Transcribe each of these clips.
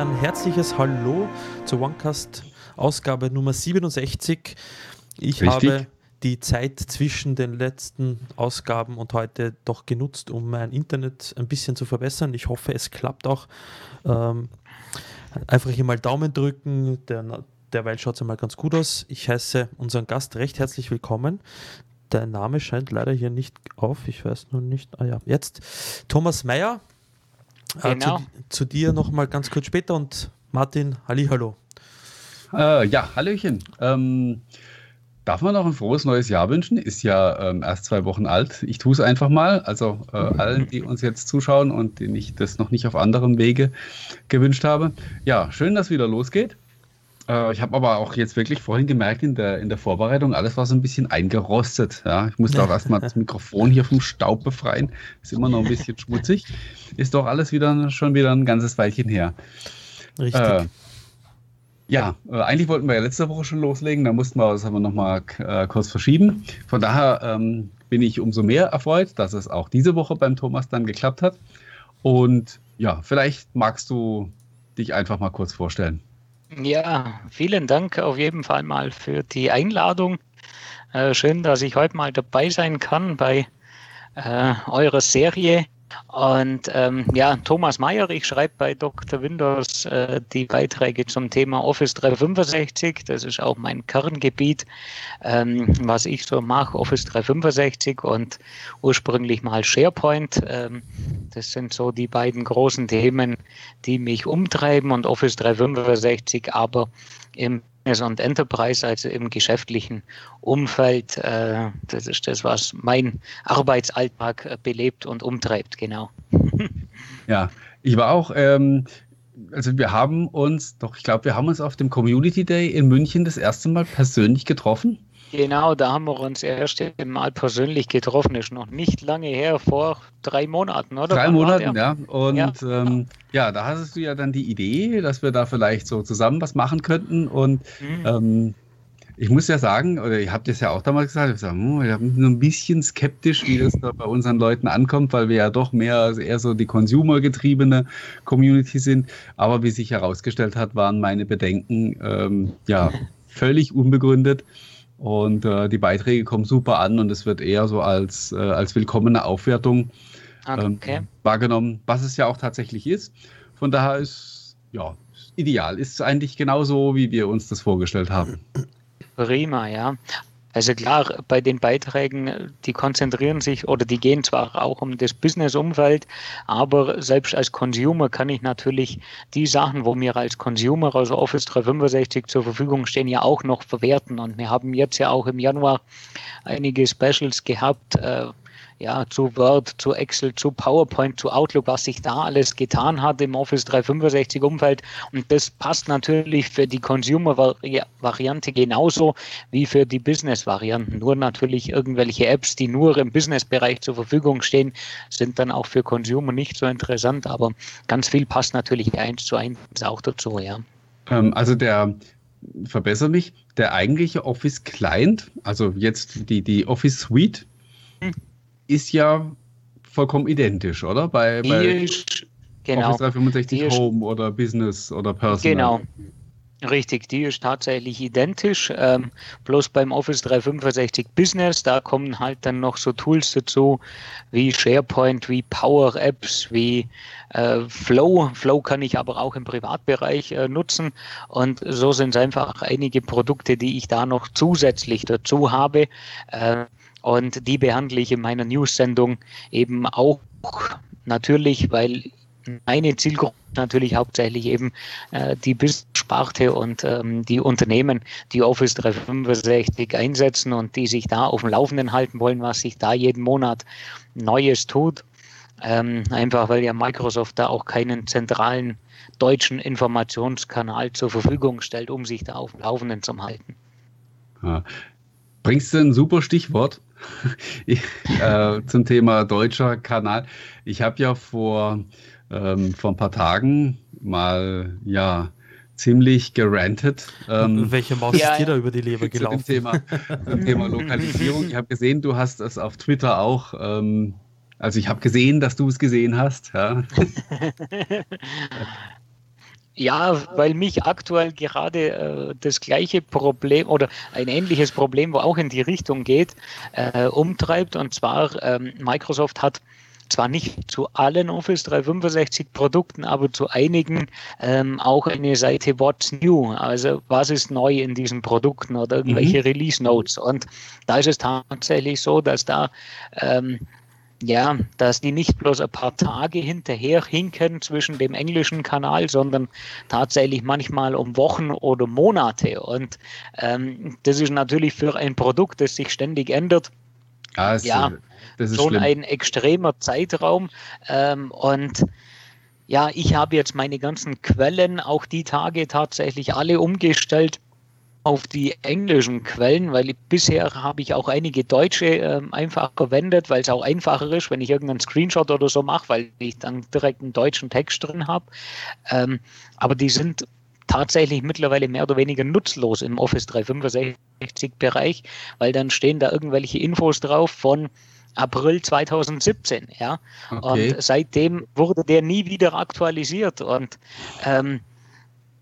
ein herzliches Hallo zur OneCast Ausgabe Nummer 67. Ich Richtig. habe die Zeit zwischen den letzten Ausgaben und heute doch genutzt, um mein Internet ein bisschen zu verbessern. Ich hoffe, es klappt auch. Ähm, einfach hier mal Daumen drücken. Der, derweil schaut es einmal ganz gut aus. Ich heiße unseren Gast recht herzlich willkommen. Der Name scheint leider hier nicht auf. Ich weiß nur nicht. Ah ja, jetzt. Thomas Meyer. Genau. Äh, zu, genau. zu dir nochmal ganz kurz später und Martin, Hallihallo. Äh, ja, Hallöchen. Ähm, darf man noch ein frohes neues Jahr wünschen? Ist ja ähm, erst zwei Wochen alt. Ich tue es einfach mal. Also äh, allen, die uns jetzt zuschauen und denen ich das noch nicht auf anderem Wege gewünscht habe. Ja, schön, dass es wieder losgeht. Äh, ich habe aber auch jetzt wirklich vorhin gemerkt in der, in der Vorbereitung, alles war so ein bisschen eingerostet. Ja? Ich musste auch erstmal das Mikrofon hier vom Staub befreien. Ist immer noch ein bisschen schmutzig. Ist doch alles wieder schon wieder ein ganzes Weilchen her. Richtig. Äh, ja, äh, eigentlich wollten wir ja letzte Woche schon loslegen, da mussten wir das aber nochmal äh, kurz verschieben. Von daher ähm, bin ich umso mehr erfreut, dass es auch diese Woche beim Thomas dann geklappt hat. Und ja, vielleicht magst du dich einfach mal kurz vorstellen. Ja, vielen Dank auf jeden Fall mal für die Einladung. Äh, schön, dass ich heute mal dabei sein kann bei äh, eurer Serie und ähm, ja, Thomas Mayer, ich schreibe bei Dr. Windows äh, die Beiträge zum Thema Office 365. Das ist auch mein Kerngebiet, ähm, was ich so mache, Office 365 und ursprünglich mal SharePoint. Ähm, das sind so die beiden großen Themen, die mich umtreiben und Office 365 aber im und Enterprise, also im geschäftlichen Umfeld. Äh, das ist das, was mein Arbeitsalltag äh, belebt und umtreibt, genau. Ja, ich war auch, ähm, also wir haben uns, doch, ich glaube, wir haben uns auf dem Community Day in München das erste Mal persönlich getroffen. Genau, da haben wir uns erst Mal persönlich getroffen. Ist noch nicht lange her, vor drei Monaten, oder? Drei Monaten, ja. Und ja. Ähm, ja. da hattest du ja dann die Idee, dass wir da vielleicht so zusammen was machen könnten. Und mhm. ähm, ich muss ja sagen, oder ihr habt es ja auch damals gesagt, ich gesagt, hm, wir sind ein bisschen skeptisch, wie das da bei unseren Leuten ankommt, weil wir ja doch mehr eher so die Consumer-getriebene Community sind. Aber wie sich herausgestellt hat, waren meine Bedenken ähm, ja völlig unbegründet. Und äh, die Beiträge kommen super an und es wird eher so als, äh, als willkommene Aufwertung ähm, okay. wahrgenommen, was es ja auch tatsächlich ist. Von daher ist ja ideal. Ist eigentlich genauso, wie wir uns das vorgestellt haben. Prima, ja. Also klar, bei den Beiträgen, die konzentrieren sich oder die gehen zwar auch um das Business-Umfeld, aber selbst als Consumer kann ich natürlich die Sachen, wo mir als Consumer also Office 365 zur Verfügung stehen, ja auch noch verwerten. Und wir haben jetzt ja auch im Januar einige Specials gehabt, äh, ja, zu Word, zu Excel, zu PowerPoint, zu Outlook, was sich da alles getan hat im Office 365 Umfeld. Und das passt natürlich für die Consumer-Variante genauso wie für die Business-Varianten. Nur natürlich irgendwelche Apps, die nur im Business-Bereich zur Verfügung stehen, sind dann auch für Consumer nicht so interessant. Aber ganz viel passt natürlich eins zu eins auch dazu, ja. Ähm, also der verbessere mich, der eigentliche Office Client, also jetzt die, die Office Suite, hm ist ja vollkommen identisch, oder? Bei, bei ist, genau. Office 365 ist, Home oder Business oder Personal. Genau. Richtig, die ist tatsächlich identisch. Ähm, bloß beim Office 365 Business, da kommen halt dann noch so Tools dazu wie SharePoint, wie Power Apps, wie äh, Flow. Flow kann ich aber auch im Privatbereich äh, nutzen. Und so sind es einfach einige Produkte, die ich da noch zusätzlich dazu habe. Äh, und die behandle ich in meiner News-Sendung eben auch natürlich, weil meine Zielgruppe natürlich hauptsächlich eben äh, die Business-Sparte und ähm, die Unternehmen, die Office 365 einsetzen und die sich da auf dem Laufenden halten wollen, was sich da jeden Monat Neues tut. Ähm, einfach weil ja Microsoft da auch keinen zentralen deutschen Informationskanal zur Verfügung stellt, um sich da auf dem Laufenden zu halten. Ja. Bringst du ein super Stichwort? äh, zum Thema deutscher Kanal. Ich habe ja vor, ähm, vor ein paar Tagen mal ja ziemlich gerantet. Ähm, Welche Maus ja, ist dir da über die Leber gelaufen? Zum Thema, zum Thema Lokalisierung. Ich habe gesehen, du hast es auf Twitter auch. Ähm, also ich habe gesehen, dass du es gesehen hast. Ja. Ja, weil mich aktuell gerade äh, das gleiche Problem oder ein ähnliches Problem, wo auch in die Richtung geht, äh, umtreibt. Und zwar, ähm, Microsoft hat zwar nicht zu allen Office 365 Produkten, aber zu einigen ähm, auch eine Seite What's New, also was ist neu in diesen Produkten oder irgendwelche mhm. Release Notes. Und da ist es tatsächlich so, dass da ähm, ja, dass die nicht bloß ein paar Tage hinterher hinken zwischen dem englischen Kanal, sondern tatsächlich manchmal um Wochen oder Monate. Und ähm, das ist natürlich für ein Produkt, das sich ständig ändert, ja, das ist schon schlimm. ein extremer Zeitraum. Ähm, und ja, ich habe jetzt meine ganzen Quellen auch die Tage tatsächlich alle umgestellt auf die englischen Quellen, weil ich, bisher habe ich auch einige deutsche äh, einfach verwendet, weil es auch einfacher ist, wenn ich irgendeinen Screenshot oder so mache, weil ich dann direkt einen deutschen Text drin habe. Ähm, aber die sind tatsächlich mittlerweile mehr oder weniger nutzlos im Office 365 Bereich, weil dann stehen da irgendwelche Infos drauf von April 2017, ja. Okay. Und seitdem wurde der nie wieder aktualisiert und ähm,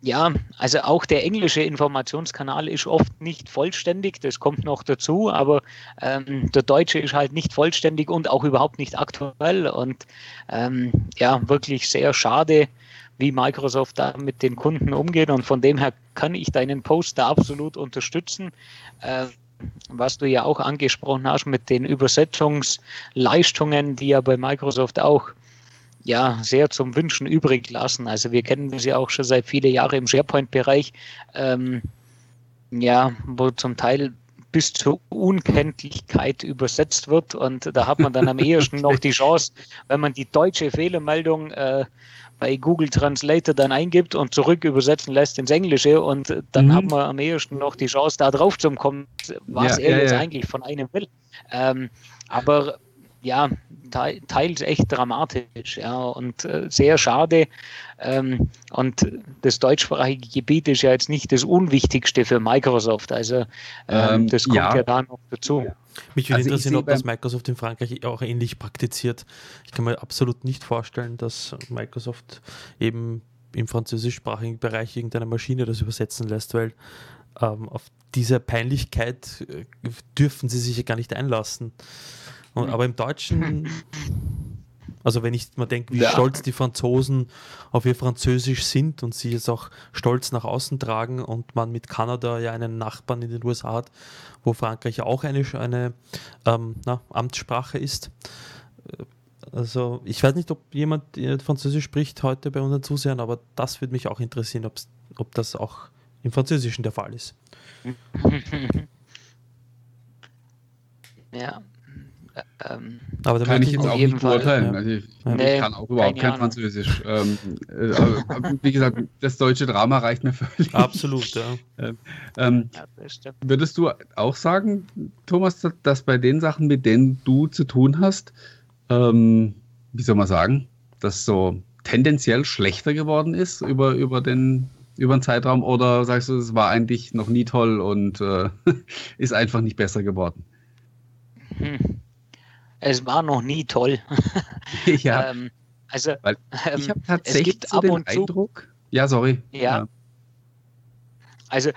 ja, also auch der englische Informationskanal ist oft nicht vollständig, das kommt noch dazu, aber ähm, der deutsche ist halt nicht vollständig und auch überhaupt nicht aktuell und ähm, ja, wirklich sehr schade, wie Microsoft da mit den Kunden umgeht. Und von dem her kann ich deinen Post da absolut unterstützen. Äh, was du ja auch angesprochen hast mit den Übersetzungsleistungen, die ja bei Microsoft auch ja, sehr zum Wünschen übrig lassen. Also wir kennen das ja auch schon seit vielen Jahren im SharePoint-Bereich, ähm, ja, wo zum Teil bis zur Unkenntlichkeit übersetzt wird. Und da hat man dann am ehesten noch die Chance, wenn man die deutsche Fehlermeldung äh, bei Google Translator dann eingibt und zurück übersetzen lässt ins Englische und dann mhm. hat man am ehesten noch die Chance, da drauf zu kommen, was ja, er ja, jetzt ja. eigentlich von einem will. Ähm, aber ja, teils echt dramatisch, ja, und äh, sehr schade. Ähm, und das deutschsprachige Gebiet ist ja jetzt nicht das Unwichtigste für Microsoft. Also ähm, ähm das kommt ja. ja da noch dazu. Mich würde also interessieren, ob das Microsoft in Frankreich auch ähnlich praktiziert. Ich kann mir absolut nicht vorstellen, dass Microsoft eben im französischsprachigen Bereich irgendeine Maschine das übersetzen lässt, weil ähm, auf diese Peinlichkeit äh, dürfen sie sich ja gar nicht einlassen. Und, aber im Deutschen Also wenn ich mal denke, wie ja. stolz die Franzosen auf ihr Französisch sind und sie es auch stolz nach außen tragen und man mit Kanada ja einen Nachbarn in den USA hat, wo Frankreich auch eine, eine ähm, na, Amtssprache ist. Also ich weiß nicht, ob jemand Französisch spricht heute bei unseren Zusehern, aber das würde mich auch interessieren, ob das auch im Französischen der Fall ist. Ja, ähm, aber kann ich jetzt auch nicht beurteilen. Ja. Also ich, nee, ich, kann auch überhaupt kein Ahnung. Französisch. Ähm, äh, wie gesagt, das deutsche Drama reicht mir völlig. Absolut, ja. Ähm, ähm ja würdest du auch sagen, Thomas, dass bei den Sachen, mit denen du zu tun hast, ähm, wie soll man sagen, dass so tendenziell schlechter geworden ist über, über den über den Zeitraum oder sagst du, es war eigentlich noch nie toll und äh, ist einfach nicht besser geworden? Hm es war noch nie toll. ja. ähm, also, Weil ich ähm, habe tatsächlich es gibt so den Eindruck. Zu, ja, sorry. Ja. ja. Also,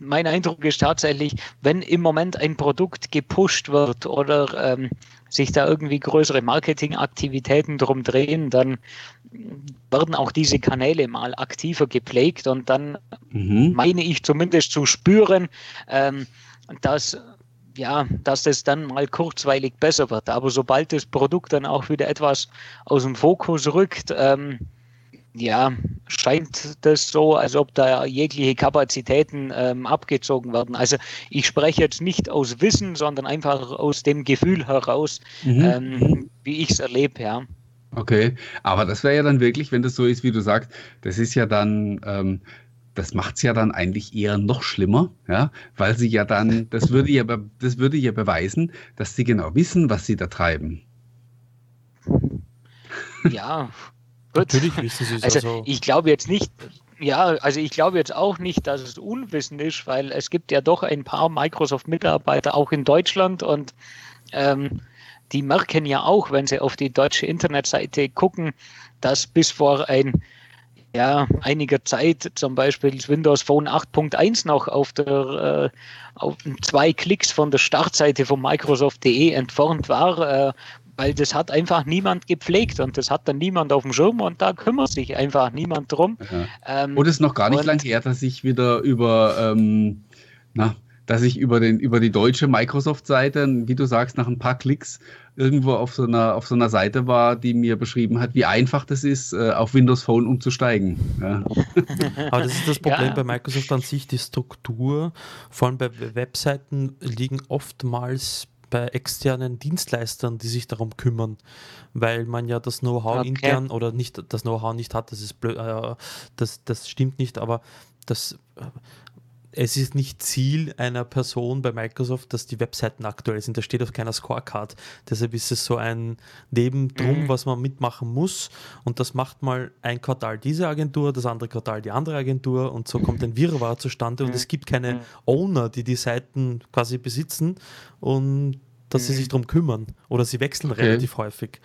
mein Eindruck ist tatsächlich, wenn im Moment ein Produkt gepusht wird oder ähm, sich da irgendwie größere Marketingaktivitäten drum drehen, dann werden auch diese Kanäle mal aktiver gepflegt und dann mhm. meine ich zumindest zu spüren, ähm, dass ja, dass das dann mal kurzweilig besser wird. Aber sobald das Produkt dann auch wieder etwas aus dem Fokus rückt, ähm, ja, scheint das so, als ob da jegliche Kapazitäten ähm, abgezogen werden. Also ich spreche jetzt nicht aus Wissen, sondern einfach aus dem Gefühl heraus, mhm. ähm, wie ich es erlebe, ja. Okay, aber das wäre ja dann wirklich, wenn das so ist, wie du sagst, das ist ja dann ähm, das macht es ja dann eigentlich eher noch schlimmer, ja, weil sie ja dann, das würde ja, das würde ja beweisen, dass sie genau wissen, was sie da treiben. Ja, gut. Natürlich wissen sie es also, also. Ich glaube jetzt nicht, ja, also ich glaube jetzt auch nicht, dass es Unwissen ist, weil es gibt ja doch ein paar Microsoft-Mitarbeiter auch in Deutschland und ähm, die merken ja auch, wenn sie auf die deutsche Internetseite gucken, dass bis vor ein ja, einiger Zeit zum Beispiel das Windows Phone 8.1 noch auf der äh, auf zwei Klicks von der Startseite von Microsoft.de entfernt war, äh, weil das hat einfach niemand gepflegt und das hat dann niemand auf dem Schirm und da kümmert sich einfach niemand drum. Ja. Ähm, und es ist noch gar nicht lang her, dass ich wieder über ähm, na, dass ich über, den, über die deutsche Microsoft-Seite, wie du sagst, nach ein paar Klicks irgendwo auf so, einer, auf so einer Seite war, die mir beschrieben hat, wie einfach das ist, äh, auf Windows Phone umzusteigen. Ja. Aber das ist das Problem ja. bei Microsoft an sich, die Struktur, vor allem bei Webseiten, liegen oftmals bei externen Dienstleistern, die sich darum kümmern, weil man ja das Know-how okay. intern oder nicht das Know-how nicht hat, das ist blöd, äh, das, das stimmt nicht, aber das äh, es ist nicht Ziel einer Person bei Microsoft, dass die Webseiten aktuell sind. Da steht auf keiner Scorecard. Deshalb ist es so ein Nebendrum, mhm. was man mitmachen muss. Und das macht mal ein Quartal diese Agentur, das andere Quartal die andere Agentur. Und so kommt ein Wirrwarr zustande. Und mhm. es gibt keine mhm. Owner, die die Seiten quasi besitzen und dass sie sich mhm. darum kümmern. Oder sie wechseln okay. relativ häufig.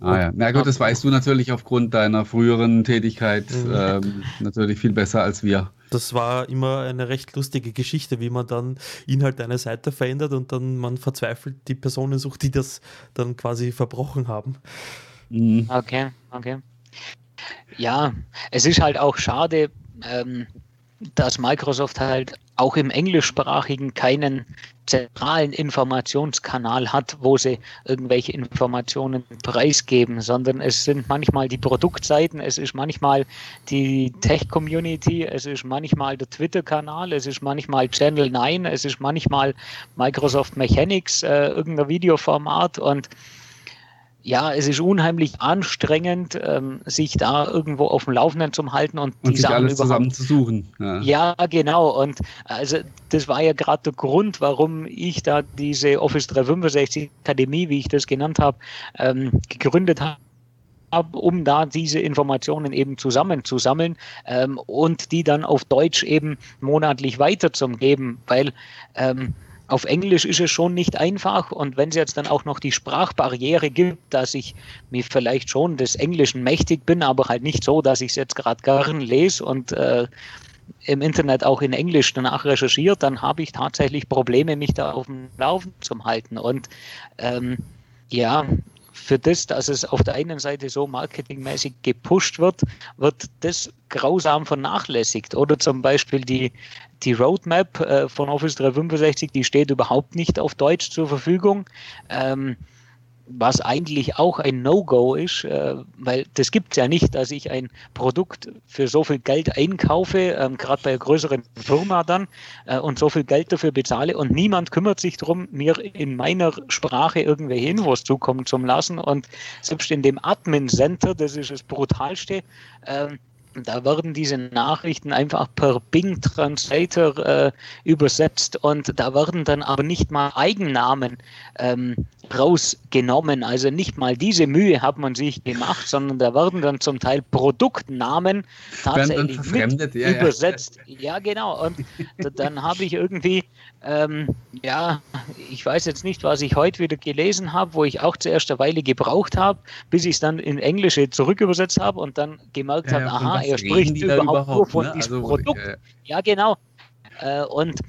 Ah ja, na gut, das weißt du natürlich aufgrund deiner früheren Tätigkeit mhm. ähm, natürlich viel besser als wir. Das war immer eine recht lustige Geschichte, wie man dann Inhalt einer Seite verändert und dann man verzweifelt die Personen sucht, die das dann quasi verbrochen haben. Mhm. Okay, okay. Ja, es ist halt auch schade, ähm, dass Microsoft halt auch im englischsprachigen keinen zentralen Informationskanal hat, wo sie irgendwelche Informationen preisgeben, sondern es sind manchmal die Produktseiten, es ist manchmal die Tech-Community, es ist manchmal der Twitter-Kanal, es ist manchmal Channel 9, es ist manchmal Microsoft Mechanics, äh, irgendein Videoformat und ja, es ist unheimlich anstrengend, ähm, sich da irgendwo auf dem Laufenden zu halten und, und die Sachen alles zusammen zu suchen. Ja. ja. genau. Und also das war ja gerade der Grund, warum ich da diese Office 365 Akademie, wie ich das genannt habe, ähm, gegründet habe um da diese Informationen eben zusammenzusammeln ähm, und die dann auf Deutsch eben monatlich weiterzugeben, weil ähm, auf Englisch ist es schon nicht einfach und wenn es jetzt dann auch noch die Sprachbarriere gibt, dass ich mir vielleicht schon des Englischen mächtig bin, aber halt nicht so, dass ich es jetzt gerade gern lese und äh, im Internet auch in Englisch danach recherchiert, dann habe ich tatsächlich Probleme, mich da auf dem Laufen zu halten. Und ähm, ja, für das, dass es auf der einen Seite so marketingmäßig gepusht wird, wird das grausam vernachlässigt. Oder zum Beispiel die, die Roadmap äh, von Office 365, die steht überhaupt nicht auf Deutsch zur Verfügung. Ähm, was eigentlich auch ein No-Go ist, äh, weil das gibt es ja nicht, dass ich ein Produkt für so viel Geld einkaufe, ähm, gerade bei einer größeren Firma dann, äh, und so viel Geld dafür bezahle und niemand kümmert sich darum, mir in meiner Sprache irgendwelche Infos zukommen zu lassen. Und selbst in dem Admin Center, das ist das Brutalste, äh, da werden diese Nachrichten einfach per Bing Translator äh, übersetzt und da werden dann aber nicht mal Eigennamen ähm, rausgenommen. Also nicht mal diese Mühe hat man sich gemacht, sondern da werden dann zum Teil Produktnamen tatsächlich mit ja, übersetzt. Ja. ja. genau. Und dann habe ich irgendwie, ähm, ja, ich weiß jetzt nicht, was ich heute wieder gelesen habe, wo ich auch zuerst eine Weile gebraucht habe, bis ich es dann in Englische zurückübersetzt habe und dann gemerkt ja, habe, aha, er spricht überhaupt, überhaupt, nur von ne? diesem also, Produkt. Äh, ja, genau. Äh, und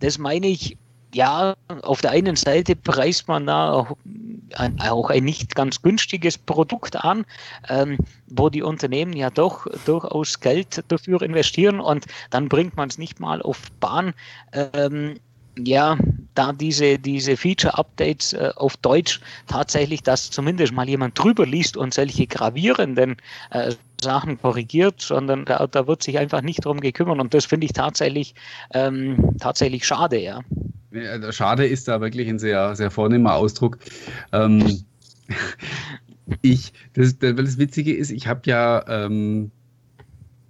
das meine ich, ja, auf der einen Seite preist man da auch ein, nicht ganz günstiges Produkt an, ähm, wo die Unternehmen ja doch durchaus Geld dafür investieren und dann bringt man es nicht mal auf Bahn. Ähm, ja, da diese, diese Feature-Updates äh, auf Deutsch tatsächlich, dass zumindest mal jemand drüber liest und solche gravierenden äh, Sachen korrigiert, sondern da, da wird sich einfach nicht drum gekümmert und das finde ich tatsächlich, ähm, tatsächlich schade, ja. Ja. Schade ist da wirklich ein sehr, sehr vornehmer Ausdruck. Ähm, ich, das, das Witzige ist, ich habe ja ähm,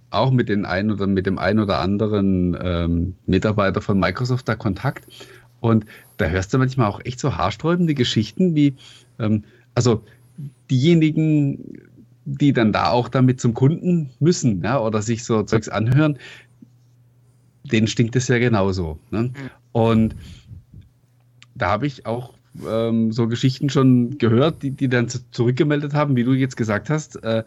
auch mit den einen oder mit dem einen oder anderen ähm, Mitarbeiter von Microsoft da Kontakt. Und da hörst du manchmal auch echt so haarsträubende Geschichten wie, ähm, also diejenigen, die dann da auch damit zum Kunden müssen, ja, oder sich so Zeugs anhören, denen stinkt es ja genauso. Ne? Und da habe ich auch ähm, so Geschichten schon gehört, die, die dann zurückgemeldet haben, wie du jetzt gesagt hast. Äh,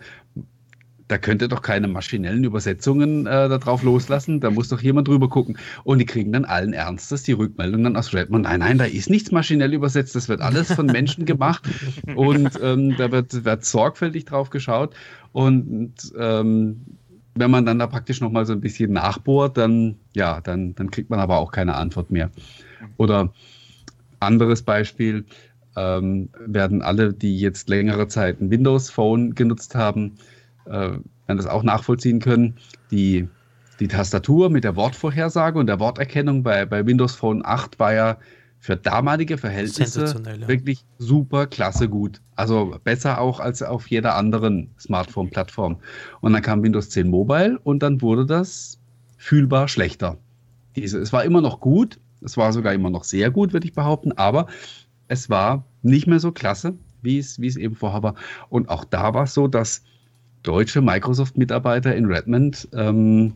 da könnte doch keine maschinellen Übersetzungen äh, darauf loslassen, da muss doch jemand drüber gucken. Und die kriegen dann allen Ernstes die Rückmeldung dann aus Redmond, nein, nein, da ist nichts maschinell übersetzt, das wird alles von Menschen gemacht und ähm, da wird, wird sorgfältig drauf geschaut. Und ähm, wenn man dann da praktisch nochmal so ein bisschen nachbohrt, dann, ja, dann, dann kriegt man aber auch keine Antwort mehr. Oder anderes Beispiel, ähm, werden alle, die jetzt längere Zeit ein Windows Phone genutzt haben, äh, werden das auch nachvollziehen können. Die, die Tastatur mit der Wortvorhersage und der Worterkennung bei, bei Windows Phone 8 war ja für damalige Verhältnisse ja. wirklich super klasse gut. Also besser auch als auf jeder anderen Smartphone-Plattform. Und dann kam Windows 10 Mobile und dann wurde das fühlbar schlechter. Diese, es war immer noch gut, es war sogar immer noch sehr gut, würde ich behaupten, aber es war nicht mehr so klasse, wie es, wie es eben vorher war. Und auch da war es so, dass deutsche Microsoft-Mitarbeiter in Redmond ähm,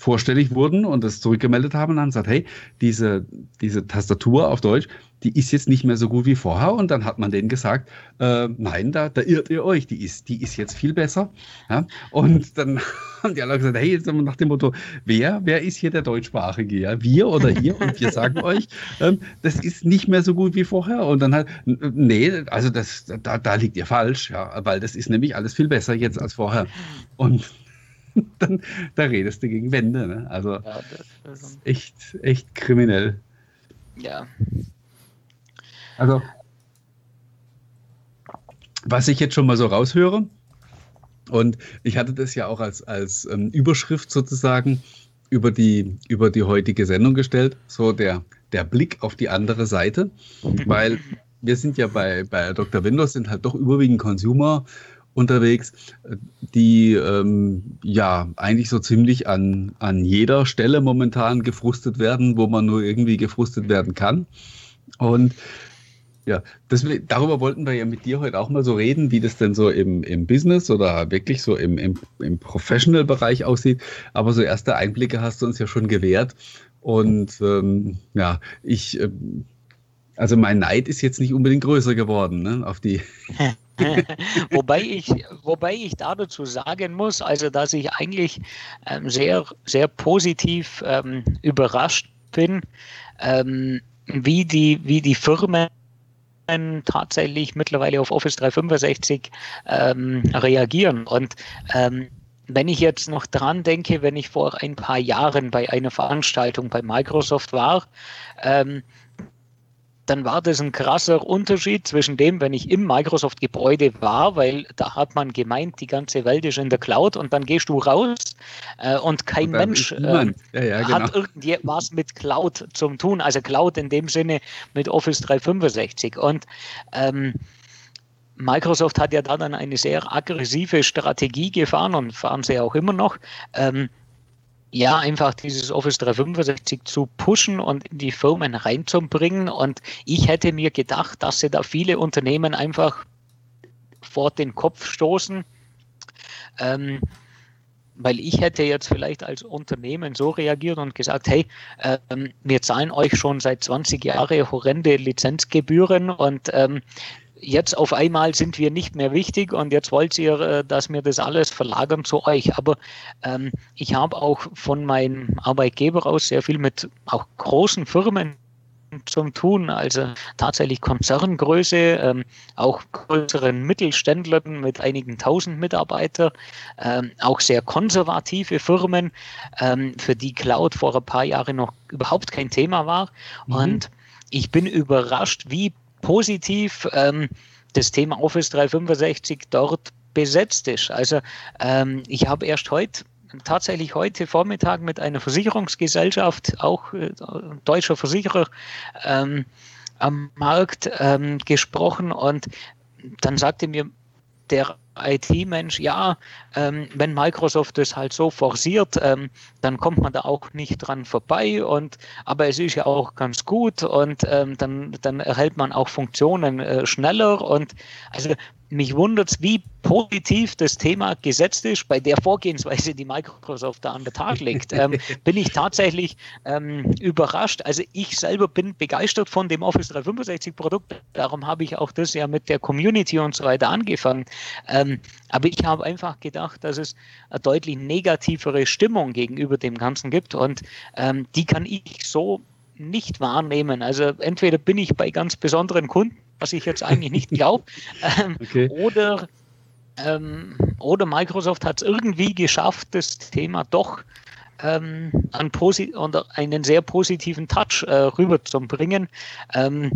vorstellig wurden und das zurückgemeldet haben und haben gesagt, hey, diese, diese Tastatur auf Deutsch, die ist jetzt nicht mehr so gut wie vorher. Und dann hat man denen gesagt, äh, nein, da, da irrt ihr euch, die ist, die ist jetzt viel besser. Ja? Und dann haben die alle gesagt, hey, jetzt nach dem Motto, wer, wer ist hier der Deutschsprachige? Ja? Wir oder ihr? Und wir sagen euch, ähm, das ist nicht mehr so gut wie vorher. Und dann halt, nee, also das, da, da liegt ihr falsch, ja, weil das ist nämlich alles viel besser jetzt als vorher. Und dann da redest du gegen Wände. Ne? Also ja, das ist echt, echt kriminell. Ja. Also, was ich jetzt schon mal so raushöre, und ich hatte das ja auch als, als ähm, Überschrift sozusagen über die, über die heutige Sendung gestellt, so der, der Blick auf die andere Seite, weil wir sind ja bei, bei Dr. Windows, sind halt doch überwiegend Consumer unterwegs, die ähm, ja eigentlich so ziemlich an, an jeder Stelle momentan gefrustet werden, wo man nur irgendwie gefrustet werden kann. Und ja, das, darüber wollten wir ja mit dir heute auch mal so reden, wie das denn so im, im Business oder wirklich so im, im, im Professional-Bereich aussieht. Aber so erste Einblicke hast du uns ja schon gewährt. Und ähm, ja, ich, äh, also mein Neid ist jetzt nicht unbedingt größer geworden ne, auf die. wobei, ich, wobei ich da dazu sagen muss, also dass ich eigentlich ähm, sehr, sehr positiv ähm, überrascht bin, ähm, wie, die, wie die Firmen tatsächlich mittlerweile auf Office 365 ähm, reagieren. Und ähm, wenn ich jetzt noch dran denke, wenn ich vor ein paar Jahren bei einer Veranstaltung bei Microsoft war, ähm, dann war das ein krasser Unterschied zwischen dem, wenn ich im Microsoft-Gebäude war, weil da hat man gemeint, die ganze Welt ist in der Cloud und dann gehst du raus äh, und kein und Mensch äh, ja, ja, genau. hat irgendwas mit Cloud zu tun, also Cloud in dem Sinne mit Office 365. Und ähm, Microsoft hat ja da dann eine sehr aggressive Strategie gefahren und fahren sie auch immer noch. Ähm, ja, einfach dieses Office 365 zu pushen und in die Firmen reinzubringen. Und ich hätte mir gedacht, dass sie da viele Unternehmen einfach vor den Kopf stoßen. Ähm, weil ich hätte jetzt vielleicht als Unternehmen so reagiert und gesagt, hey, ähm, wir zahlen euch schon seit 20 Jahren horrende Lizenzgebühren und ähm, jetzt auf einmal sind wir nicht mehr wichtig und jetzt wollt ihr, äh, dass wir das alles verlagern zu euch. Aber ähm, ich habe auch von meinem Arbeitgeber aus sehr viel mit auch großen Firmen zum tun, also tatsächlich Konzerngröße, ähm, auch größeren Mittelständlern mit einigen tausend Mitarbeitern, ähm, auch sehr konservative Firmen, ähm, für die Cloud vor ein paar Jahren noch überhaupt kein Thema war. Mhm. Und ich bin überrascht, wie positiv ähm, das Thema Office 365 dort besetzt ist. Also ähm, ich habe erst heute tatsächlich heute Vormittag mit einer Versicherungsgesellschaft, auch äh, deutscher Versicherer, ähm, am Markt ähm, gesprochen und dann sagte mir der IT-Mensch, ja, ähm, wenn Microsoft das halt so forciert, ähm, dann kommt man da auch nicht dran vorbei. Und aber es ist ja auch ganz gut und ähm, dann, dann erhält man auch Funktionen äh, schneller. Und also mich wundert es, wie positiv das Thema gesetzt ist, bei der Vorgehensweise, die Microsoft da an den Tag legt, ähm, bin ich tatsächlich ähm, überrascht. Also ich selber bin begeistert von dem Office 365 Produkt. Darum habe ich auch das ja mit der Community und so weiter angefangen. Ähm, Ähm, aber ich habe einfach gedacht, dass es eine deutlich negativere Stimmung gegenüber dem Ganzen gibt und ähm, die kann ich so nicht wahrnehmen. Also entweder bin ich bei ganz besonderen Kunden, was ich jetzt eigentlich nicht glaube, ähm, okay. oder, ähm, oder Microsoft hat es irgendwie geschafft, das Thema doch ähm, einen, einen, sehr positiven Touch äh, rüberzubringen. Ähm,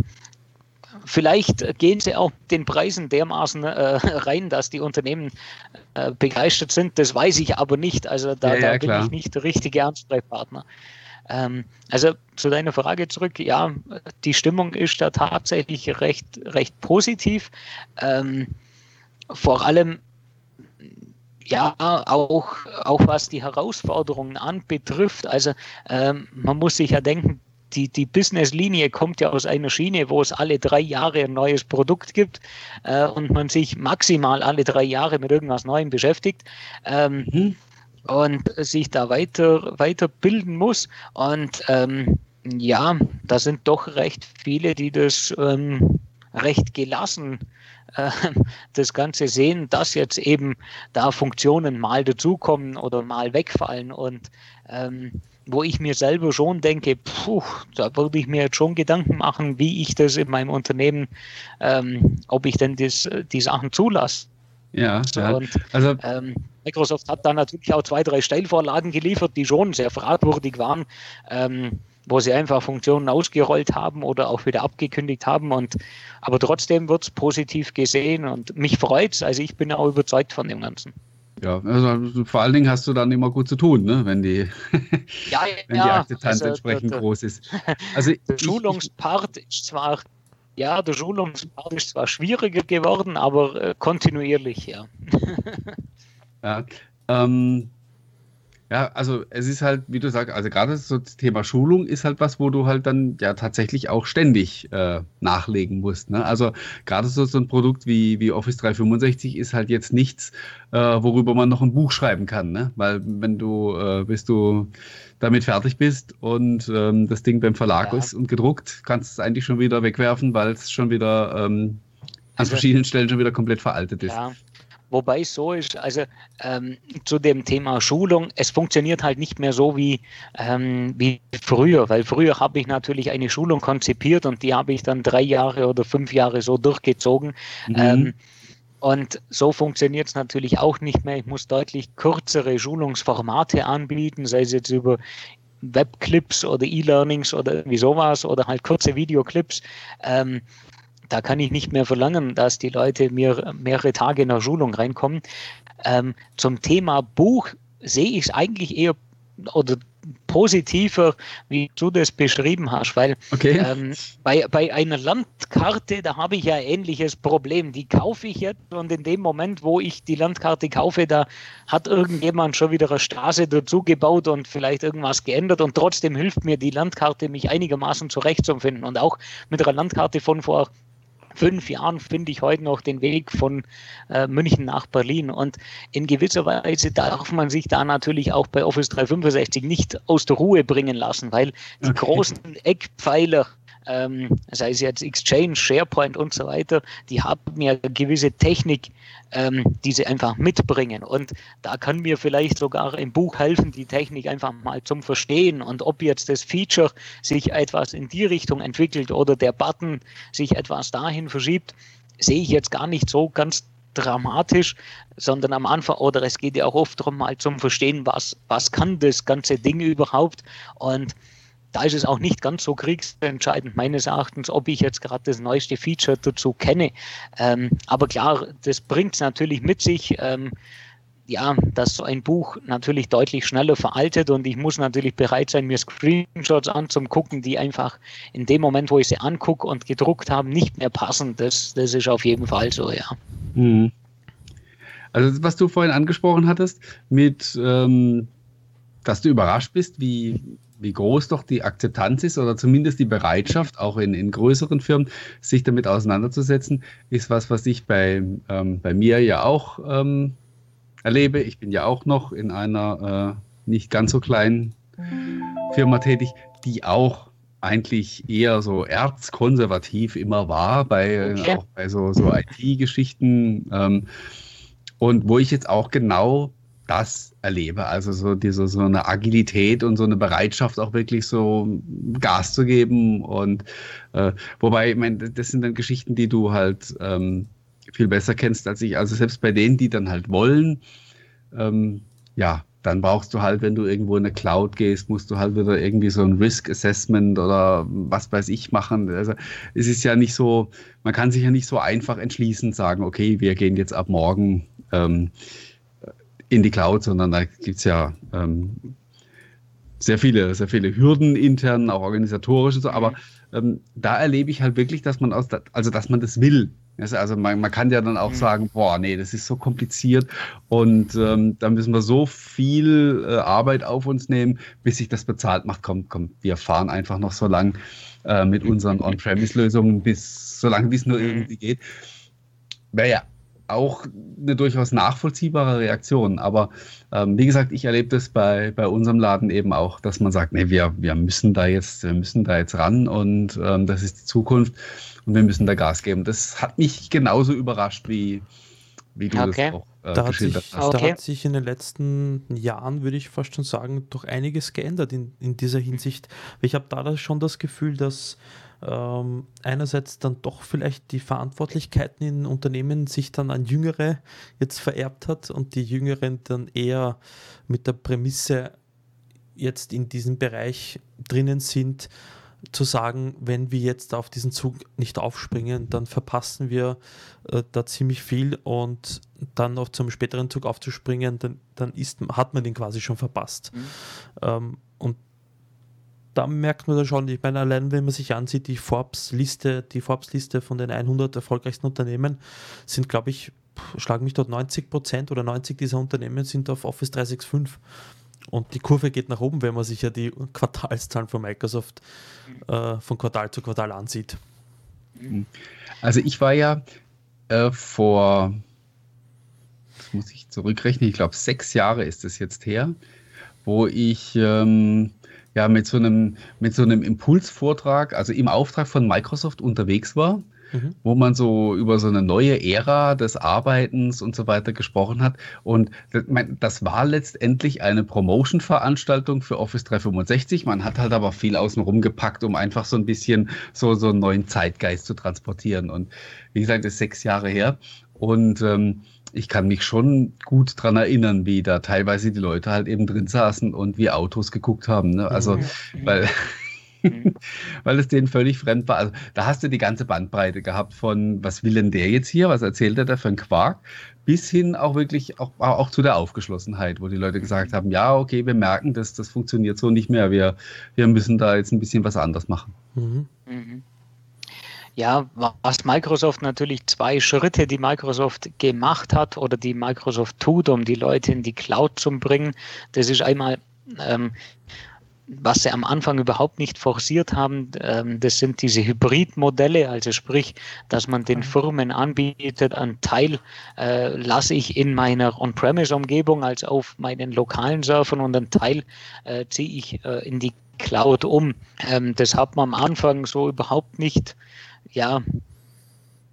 vielleicht gehen sie auch den Preisen dermaßen äh, rein, dass die Unternehmen äh, begeistert sind. Das weiß ich aber nicht. Also da, ja, ja, da bin ich nicht der richtige Ansprechpartner. Ähm, also zu deiner Frage zurück, ja, die Stimmung ist da tatsächlich recht, recht positiv. Ähm, vor allem ja, auch, auch was die Herausforderungen anbetrifft. Also ähm, man muss sich ja denken, die, die Business-Linie kommt ja aus einer Schiene, wo es alle drei Jahre ein neues Produkt gibt äh, und man sich maximal alle drei Jahre mit irgendwas Neuem beschäftigt. Ähm, mhm und sich da weiter, weiterbilden muss. Und ähm, ja, da sind doch recht viele, die das ähm, recht gelassen äh, das Ganze sehen, dass jetzt eben da Funktionen mal dazukommen oder mal wegfallen und ähm, wo ich mir selber schon denke, puh, da würde ich mir jetzt schon Gedanken machen, wie ich das in meinem Unternehmen, ähm, ob ich denn das, die Sachen zulasse. Ja, ja. Und, also ähm, Microsoft hat da natürlich auch zwei, drei Steilvorlagen geliefert, die schon sehr fragwürdig waren, ähm, wo sie einfach Funktionen ausgerollt haben oder auch wieder abgekündigt haben. Und aber trotzdem wird es positiv gesehen und mich freut es. Also ich bin auch überzeugt von dem Ganzen. Ja, also vor allen Dingen hast du dann immer gut zu tun, ne? wenn die, ja, wenn ja, die Akzeptanz also, entsprechend der, groß ist. Also der Schulungspart ist zwar ja, der Schulungspart ist zwar schwieriger geworden, aber äh, kontinuierlich, ja. ja, ähm, ja, also es ist halt, wie du sagst, also gerade so das Thema Schulung ist halt was, wo du halt dann ja tatsächlich auch ständig äh, nachlegen musst. Ne? Also gerade so, so ein Produkt wie, wie Office 365 ist halt jetzt nichts, äh, worüber man noch ein Buch schreiben kann. Ne? Weil wenn du, äh, bis du damit fertig bist und ähm, das Ding beim Verlag ja. ist und gedruckt, kannst du es eigentlich schon wieder wegwerfen, weil es schon wieder ähm, an verschiedenen Stellen schon wieder komplett veraltet ist. Ja. Wobei es so ist, also ähm, zu dem Thema Schulung, es funktioniert halt nicht mehr so wie, ähm, wie früher, weil früher habe ich natürlich eine Schulung konzipiert und die habe ich dann drei Jahre oder fünf Jahre so durchgezogen. Mhm. Ähm, und so funktioniert es natürlich auch nicht mehr. Ich muss deutlich kürzere Schulungsformate anbieten, sei es jetzt über Webclips oder E-Learnings oder irgendwie sowas oder halt kurze Videoclips. Ähm, da kann ich nicht mehr verlangen, dass die Leute mir mehrere Tage in der Schulung reinkommen. Ähm, zum Thema Buch sehe ich es eigentlich eher oder positiver, wie du das beschrieben hast, weil okay. ähm, bei, bei einer Landkarte, da habe ich ja ein ähnliches Problem. Die kaufe ich jetzt und in dem Moment, wo ich die Landkarte kaufe, da hat irgendjemand schon wieder eine Straße dazu gebaut und vielleicht irgendwas geändert und trotzdem hilft mir die Landkarte, mich einigermaßen zurechtzufinden. Und auch mit einer Landkarte von vor fünf Jahren finde ich heute noch den Weg von äh, München nach Berlin. Und in gewisser Weise darf man sich da natürlich auch bei Office 365 nicht aus der Ruhe bringen lassen, weil die okay. großen Eckpfeiler ähm, sei es jetzt Exchange, SharePoint und so weiter, die haben ja gewisse Technik, ähm, die sie einfach mitbringen. Und da kann mir vielleicht sogar ein Buch helfen, die Technik einfach mal zum Verstehen. Und ob jetzt das Feature sich etwas in die Richtung entwickelt oder der Button sich etwas dahin verschiebt, sehe ich jetzt gar nicht so ganz dramatisch, sondern am Anfang, oder es geht ja auch oft darum, mal zum Verstehen, was, was kann das ganze Ding überhaupt. Und da ist es auch nicht ganz so kriegsentscheidend meines Erachtens, ob ich jetzt gerade das neueste Feature dazu kenne. Ähm, aber klar, das bringt es natürlich mit sich. Ähm, ja, dass so ein Buch natürlich deutlich schneller veraltet und ich muss natürlich bereit sein, mir Screenshots anzugucken, die einfach in dem Moment, wo ich sie angucke und gedruckt habe, nicht mehr passen. Das, das ist auf jeden Fall so, ja. Mhm. Also was du vorhin angesprochen hattest, mit ähm, dass du überrascht bist, wie, wie groß doch die Akzeptanz ist oder zumindest die Bereitschaft, auch in, in größeren Firmen, sich damit auseinanderzusetzen, ist was, was ich bei, ähm, bei mir ja auch ähm, erlebe. Ich bin ja auch noch in einer äh, nicht ganz so kleinen Firma tätig, die auch eigentlich eher so erzkonservativ immer war, bei, okay. auch bei so, so IT-Geschichten. Ähm, und wo ich jetzt auch genau das erlebe. Also so diese so eine Agilität und so eine Bereitschaft auch wirklich so Gas zu geben. Und äh, wobei, ich meine, das sind dann Geschichten, die du halt ähm, viel besser kennst als ich. Also selbst bei denen, die dann halt wollen, ähm, ja, dann brauchst du halt, wenn du irgendwo in eine Cloud gehst, musst du halt wieder irgendwie so ein Risk Assessment oder was weiß ich machen. Also es ist ja nicht so, man kann sich ja nicht so einfach entschließen, sagen, okay, wir gehen jetzt ab morgen ähm, in die Cloud, sondern da gibt es ja ähm, sehr viele, sehr viele Hürden intern, auch organisatorisch und so. Aber ähm, da erlebe ich halt wirklich, dass man aus, also dass man das will. Also man, man kann ja dann auch mhm. sagen, boah, nee, das ist so kompliziert und ähm, da müssen wir so viel äh, Arbeit auf uns nehmen, bis sich das bezahlt macht. Komm, komm, wir fahren einfach noch so lang äh, mit unseren On-Premise-Lösungen, bis so lange, wie es nur mhm. irgendwie geht. Naja, auch eine durchaus nachvollziehbare Reaktion. Aber ähm, wie gesagt, ich erlebe das bei, bei unserem Laden eben auch, dass man sagt, nee, wir, wir müssen da jetzt, wir müssen da jetzt ran und ähm, das ist die Zukunft und wir müssen da Gas geben. Das hat mich genauso überrascht, wie, wie du okay. das auch äh, da geschildert sich, hast. Okay. Da hat sich in den letzten Jahren, würde ich fast schon sagen, doch einiges geändert in, in dieser Hinsicht. Ich habe da schon das Gefühl, dass ähm, einerseits dann doch vielleicht die Verantwortlichkeiten in Unternehmen sich dann an Jüngere jetzt vererbt hat und die Jüngeren dann eher mit der Prämisse jetzt in diesem Bereich drinnen sind, zu sagen, wenn wir jetzt auf diesen Zug nicht aufspringen, dann verpassen wir äh, da ziemlich viel und dann noch zum späteren Zug aufzuspringen, dann, dann ist, hat man den quasi schon verpasst. Mhm. Ähm, und da merkt man da schon, ich meine, allein wenn man sich ansieht, die Forbes-Liste, die Forbes-Liste von den 100 erfolgreichsten Unternehmen sind, glaube ich, schlagen mich dort 90 Prozent oder 90 dieser Unternehmen sind auf Office 365. Und die Kurve geht nach oben, wenn man sich ja die Quartalszahlen von Microsoft äh, von Quartal zu Quartal ansieht. Also ich war ja äh, vor, das muss ich zurückrechnen, ich glaube sechs Jahre ist es jetzt her, wo ich ähm, ja mit so einem, mit so einem Impulsvortrag, also im Auftrag von Microsoft unterwegs war, mhm. wo man so über so eine neue Ära des Arbeitens und so weiter gesprochen hat. Und das war letztendlich eine Promotion-Veranstaltung für Office 365. Man hat halt aber viel außenrum gepackt, um einfach so ein bisschen so, so einen neuen Zeitgeist zu transportieren. Und wie gesagt, das ist sechs Jahre her. Und ähm, ich kann mich schon gut daran erinnern, wie da teilweise die Leute halt eben drin saßen und wie Autos geguckt haben. Ne? Also, mhm. weil, mhm. weil es denen völlig fremd war. Also, da hast du die ganze Bandbreite gehabt von, was will denn der jetzt hier? Was erzählt er da für ein Quark? Bis hin auch wirklich auch, auch zu der Aufgeschlossenheit, wo die Leute gesagt haben, ja, okay, wir merken, dass das funktioniert so nicht mehr. Wir, wir müssen da jetzt ein bisschen was anders machen. Mhm. Mhm. Ja, was Microsoft natürlich zwei Schritte, die Microsoft gemacht hat oder die Microsoft tut, um die Leute in die Cloud zu bringen. Das ist einmal, ähm, was sie am Anfang überhaupt nicht forciert haben, ähm, das sind diese Hybridmodelle, also sprich, dass man den Firmen anbietet, einen Teil äh, lasse ich in meiner On-Premise-Umgebung als auf meinen lokalen Surfern und einen Teil äh, ziehe ich äh, in die Cloud um. Ähm, das hat man am Anfang so überhaupt nicht ja,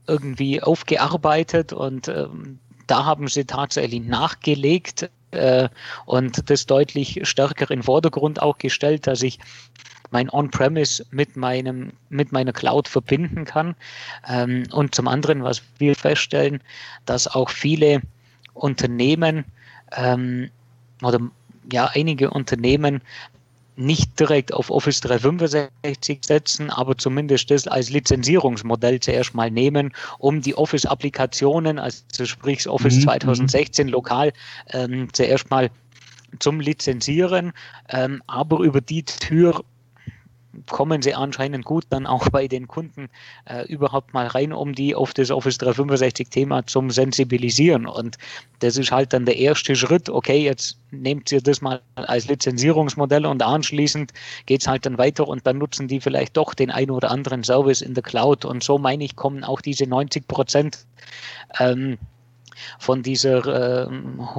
irgendwie aufgearbeitet und ähm, da haben sie tatsächlich nachgelegt äh, und das deutlich stärker in Vordergrund auch gestellt, dass ich mein On-Premise mit meinem, mit meiner Cloud verbinden kann. Ähm, und zum anderen, was wir feststellen, dass auch viele Unternehmen ähm, oder ja, einige Unternehmen nicht direkt auf Office 365 setzen, aber zumindest das als Lizenzierungsmodell zuerst mal nehmen, um die Office-Applikationen, also sprich Office mhm. 2016 mhm. lokal, ähm, zuerst mal zum Lizenzieren, ähm, aber über die Tür kommen sie anscheinend gut dann auch bei den Kunden äh, überhaupt mal rein, um die auf das Office 365 Thema zum Sensibilisieren. Und das ist halt dann der erste Schritt. Okay, jetzt nehmt ihr das mal als Lizenzierungsmodell und anschließend geht es halt dann weiter und dann nutzen die vielleicht doch den einen oder anderen Service in der Cloud. Und so meine ich, kommen auch diese 90 Prozent ähm, von dieser, äh,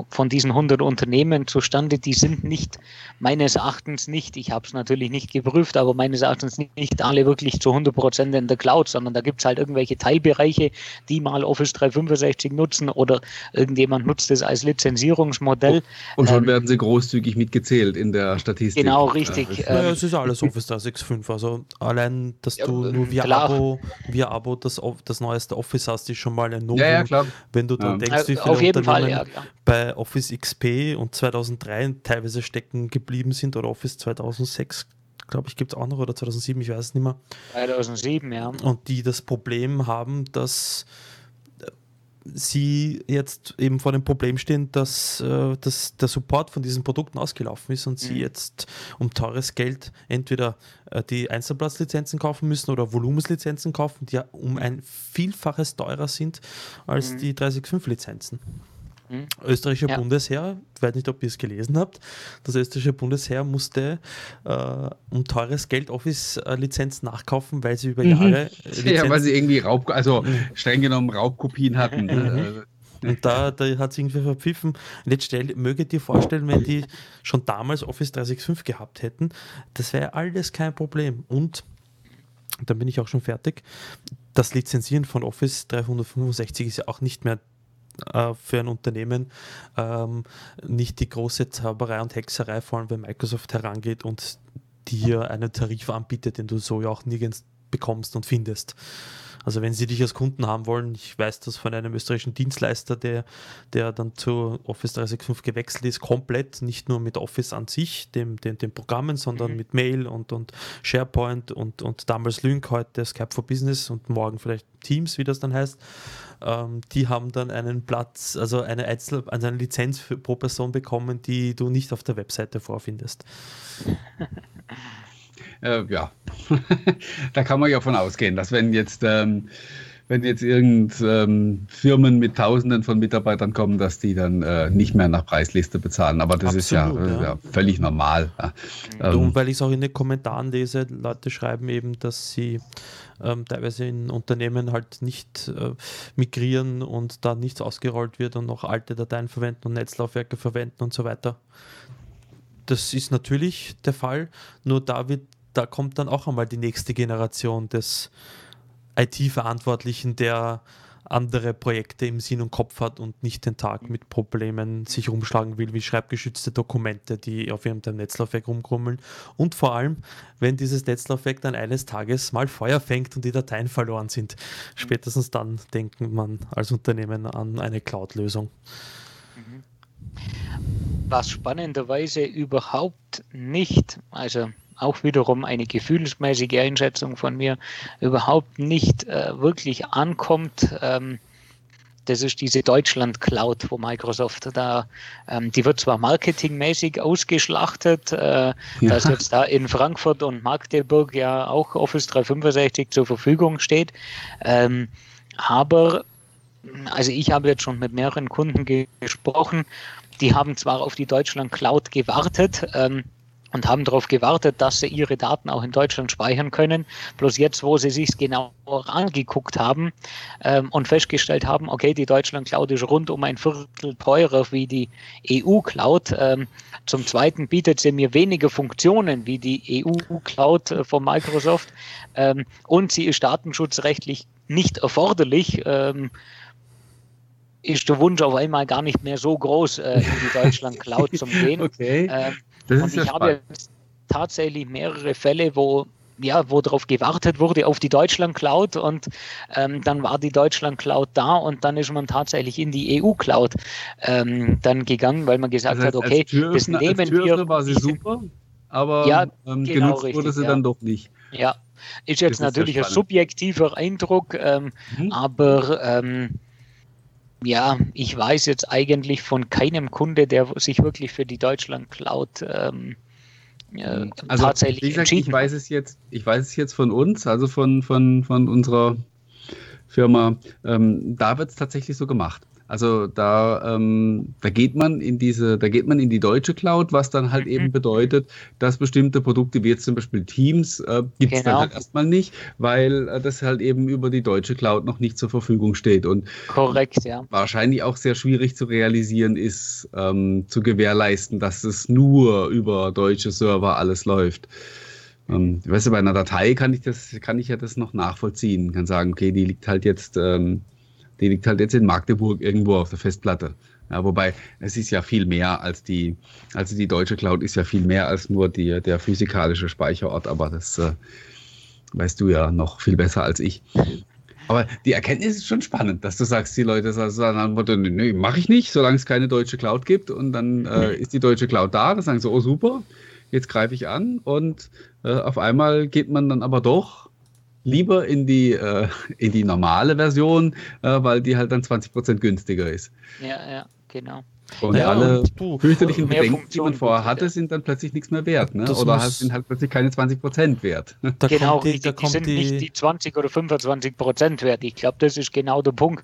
von diesen 100 Unternehmen zustande. Die sind nicht, meines Erachtens nicht, ich habe es natürlich nicht geprüft, aber meines Erachtens nicht alle wirklich zu 100 Prozent in der Cloud, sondern da gibt es halt irgendwelche Teilbereiche, die mal Office 365 nutzen oder irgendjemand nutzt es als Lizenzierungsmodell. Und schon ähm, werden sie großzügig mitgezählt in der Statistik. Genau, richtig. Ja, ähm, es ist alles Office 365. Also allein, dass ja, du nur via Abo, via Abo das, das neueste Office hast, ist schon mal ein Novum. Ja, ja, klar. Wenn du dann denkst, wie viele Auf jeden Fall, ja, bei Office XP und 2003 teilweise stecken geblieben sind oder Office 2006 glaube ich, gibt es auch noch, oder 2007, ich weiß es nicht mehr. 2007, ja. Und die das Problem haben, dass sie jetzt eben vor dem Problem stehen, dass, äh, dass der Support von diesen Produkten ausgelaufen ist und mhm. sie jetzt um teures Geld entweder äh, die Einzelplatzlizenzen kaufen müssen oder Volumenslizenzen kaufen, die ja um ein Vielfaches teurer sind als mhm. die 365-Lizenzen. Mhm. Österreichische ja. Bundesheer, ich weiß nicht, ob ihr es gelesen habt, das österreichische Bundesheer musste äh, um teures Geld Office-Lizenz nachkaufen, weil sie über mhm. Jahre. Lizenzen ja, weil sie irgendwie Raub, also mhm. streng genommen Raubkopien hatten. Mhm. Und da, da hat es irgendwie verpfiffen. Und jetzt stell, möge dir vorstellen, wenn die schon damals Office 365 gehabt hätten, das wäre alles kein Problem. Und dann bin ich auch schon fertig. Das Lizenzieren von Office 365 ist ja auch nicht mehr äh, für ein Unternehmen ähm, nicht die große Zauberei und Hexerei, vor allem wenn Microsoft herangeht und dir einen Tarif anbietet, den du so ja auch nirgends bekommst und findest. Also wenn sie dich als Kunden haben wollen, ich weiß das von einem österreichischen Dienstleister, der, der dann zu Office 365 gewechselt ist, komplett, nicht nur mit Office an sich, dem, dem, dem Programmen, sondern mhm. mit Mail und, und SharePoint und, und damals Lync, heute Skype for Business und morgen vielleicht Teams, wie das dann heißt. Ähm, die haben dann einen Platz, also eine, Einzel also eine Lizenz für, pro Person bekommen, die du nicht auf der Webseite vorfindest. äh, ja, da kann man ja von ausgehen, dass wenn jetzt, ähm, wenn jetzt irgend ähm, Firmen mit Tausenden von Mitarbeitern kommen, dass die dann äh, nicht mehr nach Preisliste bezahlen. Aber das Absolut, ist ja, ja. ja, völlig normal. Ähm, weil ich es auch in den Kommentaren lese, Leute schreiben eben, dass sie ähm, teilweise in Unternehmen halt nicht äh, migrieren und da nichts ausgerollt wird und noch alte Dateien verwenden und Netzlaufwerke verwenden und so weiter. Das ist natürlich der Fall, nur da wird, da kommt dann auch einmal die nächste Generation des IT-Verantwortlichen, der andere Projekte im Sinn und Kopf hat und nicht den Tag mit Problemen sich rumschlagen will, wie schreibgeschützte Dokumente, die auf irgendeinem Netzlaufwerk rumkrummeln. Und vor allem, wenn dieses Netzlaufwerk dann eines Tages mal Feuer fängt und die Dateien verloren sind. Spätestens dann denkt man als Unternehmen an eine Cloud-Lösung. Was spannenderweise überhaupt nicht, also auch wiederum eine gefühlsmäßige Einschätzung von mir, überhaupt nicht äh, wirklich ankommt. Ähm, das ist diese Deutschland Cloud, wo Microsoft da, ähm, die wird zwar marketingmäßig ausgeschlachtet, äh, ja. dass jetzt da in Frankfurt und Magdeburg ja auch Office 365 zur Verfügung steht, ähm, aber also ich habe jetzt schon mit mehreren Kunden gesprochen, die haben zwar auf die Deutschland Cloud gewartet, ähm, und haben darauf gewartet, dass sie ihre Daten auch in Deutschland speichern können. Bloß jetzt, wo sie sich genauer angeguckt haben ähm, und festgestellt haben, okay, die Deutschland Cloud ist rund um ein Viertel teurer wie die EU Cloud. Ähm, zum Zweiten bietet sie mir weniger Funktionen wie die EU Cloud äh, von Microsoft ähm, und sie ist datenschutzrechtlich nicht erforderlich. Ähm, ist der Wunsch auf einmal gar nicht mehr so groß, äh, in die Deutschland Cloud zu gehen. Okay. Ähm, das und ich ja habe jetzt tatsächlich mehrere Fälle, wo ja, wo darauf gewartet wurde auf die Deutschland Cloud und ähm, dann war die Deutschland Cloud da und dann ist man tatsächlich in die EU Cloud ähm, dann gegangen, weil man gesagt das heißt, hat, okay, das nehmen als wir. war sie super, aber ja, ähm, genau genutzt richtig, wurde sie ja. dann doch nicht. Ja, ist jetzt das natürlich ist ein subjektiver Eindruck, ähm, mhm. aber ähm, ja, ich weiß jetzt eigentlich von keinem Kunde, der sich wirklich für die Deutschland Cloud ähm, äh, also, tatsächlich gesagt, entschieden ich weiß es jetzt, ich weiß es jetzt von uns, also von, von, von unserer Firma. Ähm, da wird es tatsächlich so gemacht. Also da, ähm, da geht man in diese, da geht man in die deutsche Cloud, was dann halt mhm. eben bedeutet, dass bestimmte Produkte wie jetzt zum Beispiel Teams äh, gibt es genau. dann halt erstmal nicht, weil äh, das halt eben über die deutsche Cloud noch nicht zur Verfügung steht und korrekt, ja. Wahrscheinlich auch sehr schwierig zu realisieren ist, ähm, zu gewährleisten, dass es nur über deutsche Server alles läuft. Ähm, weißt du, bei einer Datei kann ich das, kann ich ja das noch nachvollziehen, kann sagen, okay, die liegt halt jetzt ähm, die liegt halt jetzt in Magdeburg irgendwo auf der Festplatte. Ja, wobei es ist ja viel mehr als die, also die deutsche Cloud ist ja viel mehr als nur die, der physikalische Speicherort, aber das äh, weißt du ja noch viel besser als ich. Aber die Erkenntnis ist schon spannend, dass du sagst, die Leute sagen nee, mache ich nicht, solange es keine deutsche Cloud gibt. Und dann äh, ist die deutsche Cloud da, dann sagen sie, oh super, jetzt greife ich an. Und äh, auf einmal geht man dann aber doch lieber in die, äh, in die normale Version, äh, weil die halt dann 20% günstiger ist. Ja, ja, genau. Und ja, alle und du, fürchterlichen Bedenken, die man vorher hatte, sind dann plötzlich nichts mehr wert. Ne? Oder halt, sind halt plötzlich keine 20% wert. Da genau, die, die, die sind die nicht die 20 oder 25% wert. Ich glaube, das ist genau der Punkt.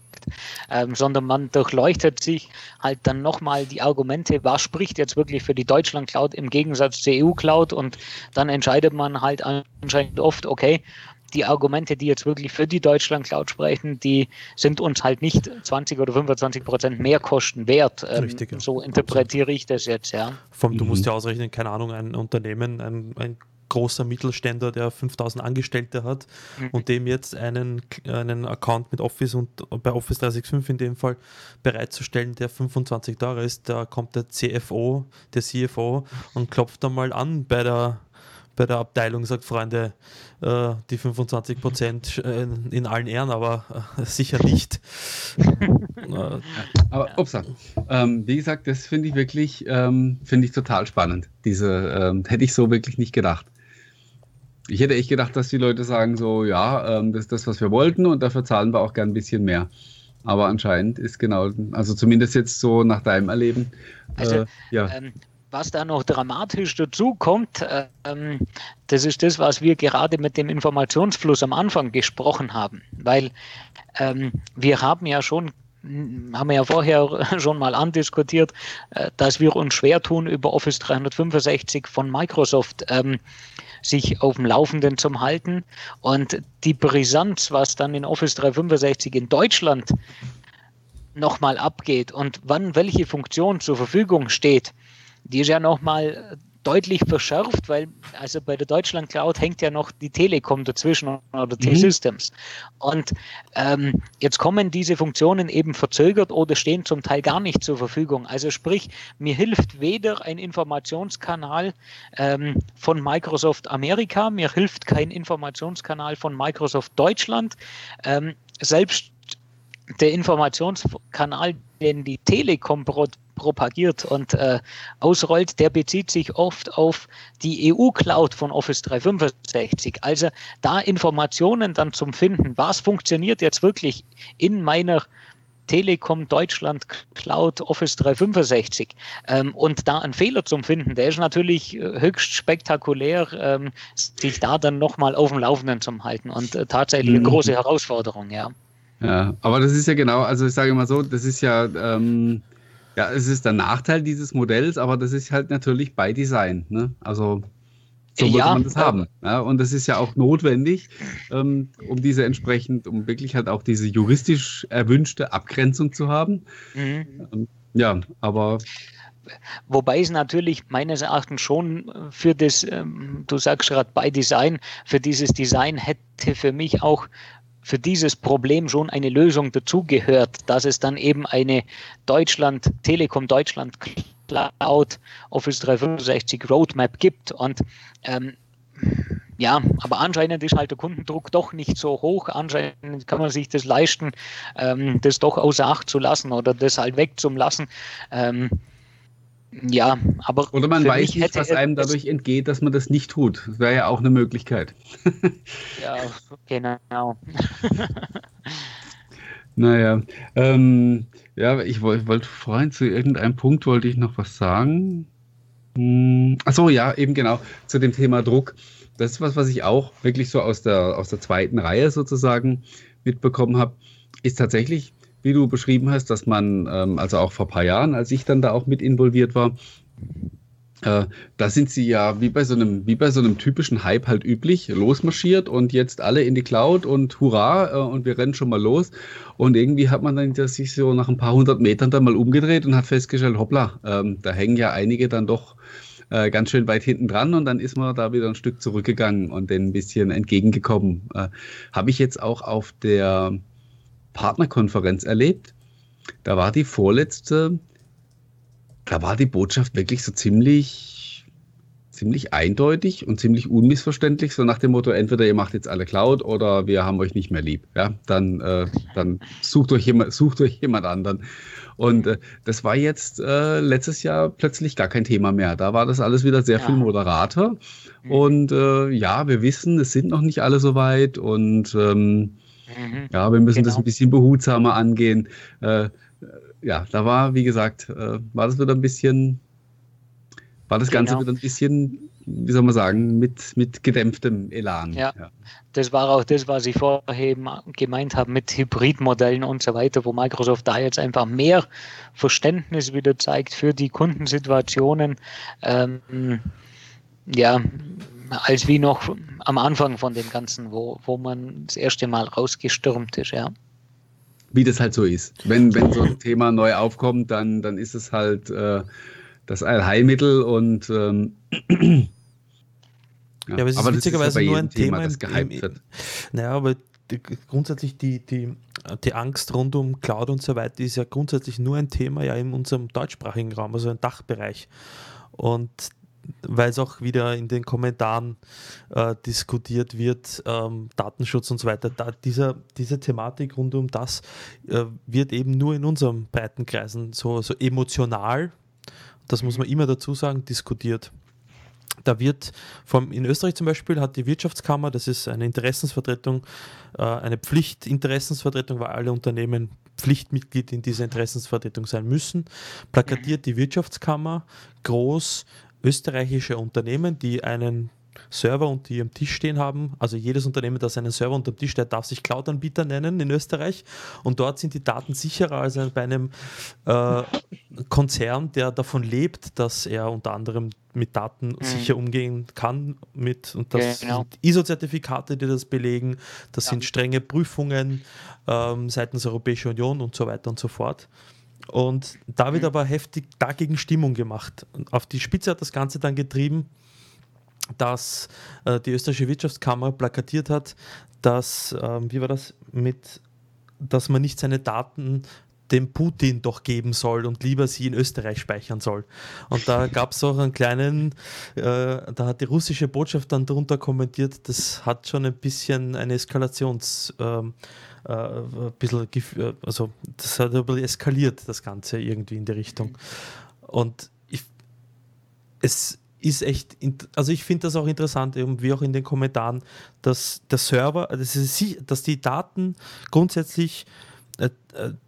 Ähm, sondern man durchleuchtet sich halt dann nochmal die Argumente, was spricht jetzt wirklich für die Deutschland-Cloud im Gegensatz zur EU-Cloud und dann entscheidet man halt anscheinend oft, okay, die Argumente, die jetzt wirklich für die Deutschland Cloud sprechen, die sind uns halt nicht 20 oder 25 Prozent mehr Kosten wert. Ähm, Richtig, ja. So interpretiere ich das jetzt, ja. Vom, du musst mhm. ja ausrechnen, keine Ahnung, ein Unternehmen, ein, ein großer Mittelständler, der 5000 Angestellte hat mhm. und dem jetzt einen, einen Account mit Office und bei Office 365 in dem Fall bereitzustellen, der 25 Dollar ist, da kommt der CFO, der CFO und klopft dann mal an bei der bei der Abteilung sagt, Freunde, äh, die 25 Prozent äh, in allen Ehren, aber äh, sicher nicht. aber upsa, ähm, wie gesagt, das finde ich wirklich, ähm, finde ich total spannend. Diese ähm, hätte ich so wirklich nicht gedacht. Ich hätte echt gedacht, dass die Leute sagen so, ja, ähm, das ist das, was wir wollten und dafür zahlen wir auch gern ein bisschen mehr. Aber anscheinend ist genau, also zumindest jetzt so nach deinem Erleben. Also, äh, ja. Ähm, was da noch dramatisch dazu kommt, ähm, das ist das, was wir gerade mit dem Informationsfluss am Anfang gesprochen haben. Weil ähm, wir haben ja schon haben wir ja vorher schon mal andiskutiert, äh, dass wir uns schwer tun, über Office 365 von Microsoft ähm, sich auf dem Laufenden zu halten. Und die Brisanz, was dann in Office 365 in Deutschland nochmal abgeht und wann welche Funktion zur Verfügung steht, die ist ja nochmal deutlich verschärft, weil also bei der Deutschland Cloud hängt ja noch die Telekom dazwischen oder T-Systems. Mhm. Und ähm, jetzt kommen diese Funktionen eben verzögert oder stehen zum Teil gar nicht zur Verfügung. Also sprich, mir hilft weder ein Informationskanal ähm, von Microsoft Amerika, mir hilft kein Informationskanal von Microsoft Deutschland. Ähm, selbst der Informationskanal, den die Telekom propagiert und äh, ausrollt, der bezieht sich oft auf die EU-Cloud von Office 365. Also da Informationen dann zum Finden, was funktioniert jetzt wirklich in meiner Telekom Deutschland Cloud Office 365 ähm, und da einen Fehler zum Finden, der ist natürlich äh, höchst spektakulär, ähm, sich da dann nochmal auf dem Laufenden zu halten und äh, tatsächlich eine mhm. große Herausforderung, ja. Ja, aber das ist ja genau, also ich sage mal so, das ist ja, ähm, ja, es ist der Nachteil dieses Modells, aber das ist halt natürlich bei Design. Ne? Also so muss ja, man das haben. Ja, und das ist ja auch notwendig, ähm, um diese entsprechend, um wirklich halt auch diese juristisch erwünschte Abgrenzung zu haben. Mhm. Ähm, ja, aber Wobei es natürlich meines Erachtens schon für das, ähm, du sagst gerade bei Design, für dieses Design hätte für mich auch für dieses Problem schon eine Lösung dazugehört, dass es dann eben eine Deutschland, Telekom Deutschland Cloud Office 365 Roadmap gibt. Und ähm, ja, aber anscheinend ist halt der Kundendruck doch nicht so hoch. Anscheinend kann man sich das leisten, ähm, das doch außer Acht zu lassen oder das halt wegzulassen. Ähm, ja, aber. Oder man weiß nicht, was einem dadurch entgeht, dass man das nicht tut. Das wäre ja auch eine Möglichkeit. ja, genau. naja. Ähm, ja, ich wollte wollt vorhin zu irgendeinem Punkt wollte ich noch was sagen. Hm, achso, ja, eben genau, zu dem Thema Druck. Das ist was, was ich auch wirklich so aus der, aus der zweiten Reihe sozusagen mitbekommen habe, ist tatsächlich wie du beschrieben hast, dass man, ähm, also auch vor ein paar Jahren, als ich dann da auch mit involviert war, äh, da sind sie ja wie bei so einem, wie bei so einem typischen Hype halt üblich, losmarschiert und jetzt alle in die Cloud und hurra, äh, und wir rennen schon mal los. Und irgendwie hat man dann sich so nach ein paar hundert Metern dann mal umgedreht und hat festgestellt, hoppla, ähm, da hängen ja einige dann doch äh, ganz schön weit hinten dran und dann ist man da wieder ein Stück zurückgegangen und denen ein bisschen entgegengekommen. Äh, Habe ich jetzt auch auf der Partnerkonferenz erlebt. Da war die vorletzte, da war die Botschaft wirklich so ziemlich, ziemlich eindeutig und ziemlich unmissverständlich, so nach dem Motto, entweder ihr macht jetzt alle Cloud oder wir haben euch nicht mehr lieb. Ja, dann, äh, dann sucht, euch jemand, sucht euch jemand anderen. Und äh, das war jetzt äh, letztes Jahr plötzlich gar kein Thema mehr. Da war das alles wieder sehr ja. viel moderater. Mhm. Und äh, ja, wir wissen, es sind noch nicht alle so weit und ähm, mhm. ja, wir müssen genau. das ein bisschen behutsamer angehen. Äh, ja, da war, wie gesagt, äh, war das wieder ein bisschen, war das Ganze genau. wieder ein bisschen wie soll man sagen, mit, mit gedämpftem Elan. Ja, ja, das war auch das, was ich vorher gemeint habe mit Hybridmodellen und so weiter, wo Microsoft da jetzt einfach mehr Verständnis wieder zeigt für die Kundensituationen. Ähm, ja, als wie noch am Anfang von dem Ganzen, wo, wo man das erste Mal rausgestürmt ist, ja. Wie das halt so ist. Wenn, wenn so ein Thema neu aufkommt, dann, dann ist es halt äh, das Allheilmittel und ähm, ja, aber es ist aber witzigerweise nur ein Thema, Thema das gehypt wird. Naja, aber die, grundsätzlich die, die, die Angst rund um Cloud und so weiter ist ja grundsätzlich nur ein Thema ja in unserem deutschsprachigen Raum, also im Dachbereich. Und weil es auch wieder in den Kommentaren äh, diskutiert wird, ähm, Datenschutz und so weiter. Da, dieser, diese Thematik rund um das äh, wird eben nur in unseren breiten Kreisen so, so emotional, das muss man immer dazu sagen, diskutiert. Da wird vom, in Österreich zum Beispiel hat die Wirtschaftskammer, das ist eine Interessensvertretung, äh, eine Pflichtinteressensvertretung, weil alle Unternehmen Pflichtmitglied in dieser Interessensvertretung sein müssen, plakatiert die Wirtschaftskammer groß österreichische Unternehmen, die einen Server unter ihrem Tisch stehen haben. Also jedes Unternehmen, das einen Server unter dem Tisch steht, darf sich Cloud-Anbieter nennen in Österreich. Und dort sind die Daten sicherer als bei einem äh, Konzern, der davon lebt, dass er unter anderem mit Daten mhm. sicher umgehen kann. Mit, und das genau. sind ISO-Zertifikate, die das belegen. Das ja. sind strenge Prüfungen ähm, seitens der Europäischen Union und so weiter und so fort. Und da wird mhm. aber heftig dagegen Stimmung gemacht. Auf die Spitze hat das Ganze dann getrieben, dass äh, die österreichische Wirtschaftskammer plakatiert hat, dass, äh, wie war das, mit, dass man nicht seine Daten dem Putin doch geben soll und lieber sie in Österreich speichern soll. Und da gab es auch einen kleinen, äh, da hat die russische Botschaft dann darunter kommentiert, das hat schon ein bisschen eine Eskalations, ähm, äh, ein bisschen, äh, also das hat ein bisschen eskaliert, das Ganze irgendwie in die Richtung. Und ich, es ist echt, also ich finde das auch interessant, wie auch in den Kommentaren, dass der Server, dass, dass die Daten grundsätzlich, äh,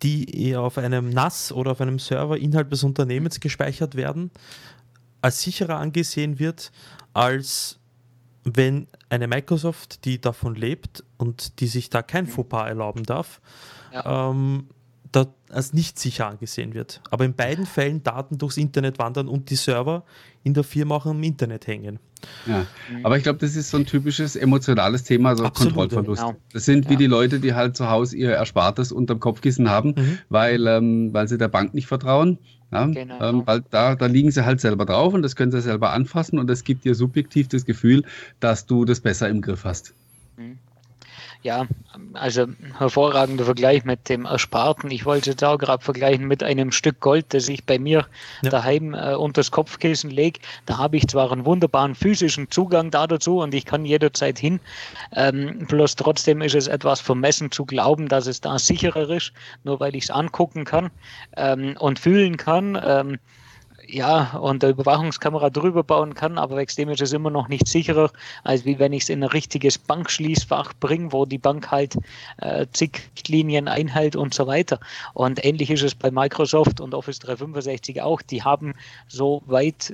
die auf einem NAS oder auf einem Server innerhalb des Unternehmens gespeichert werden, als sicherer angesehen wird, als wenn eine Microsoft, die davon lebt und die sich da kein Fauxpas erlauben darf, ja. ähm, da als nicht sicher angesehen wird. Aber in beiden Fällen Daten durchs Internet wandern und die Server in der Firma auch im Internet hängen. Ja, aber ich glaube, das ist so ein typisches emotionales Thema, so Absolut, Kontrollverlust. Genau. Das sind wie ja. die Leute, die halt zu Hause ihr Erspartes unterm Kopfkissen haben, mhm. weil, ähm, weil sie der Bank nicht vertrauen. Ja, genau. ähm, weil da, da liegen sie halt selber drauf und das können sie selber anfassen und es gibt dir subjektiv das Gefühl, dass du das besser im Griff hast. Mhm. Ja, also hervorragender Vergleich mit dem Ersparten. Ich wollte es auch gerade vergleichen mit einem Stück Gold, das ich bei mir ja. daheim äh, unter das Kopfkissen lege. Da habe ich zwar einen wunderbaren physischen Zugang da dazu und ich kann jederzeit hin. Ähm, bloß trotzdem ist es etwas vermessen zu glauben, dass es da sicherer ist, nur weil ich es angucken kann ähm, und fühlen kann. Ähm, ja, und der Überwachungskamera drüber bauen kann, aber extrem ist immer noch nicht sicherer, als wie wenn ich es in ein richtiges Bankschließfach bringe, wo die Bank halt äh, zig Linien einhält und so weiter. Und ähnlich ist es bei Microsoft und Office 365 auch. Die haben so weit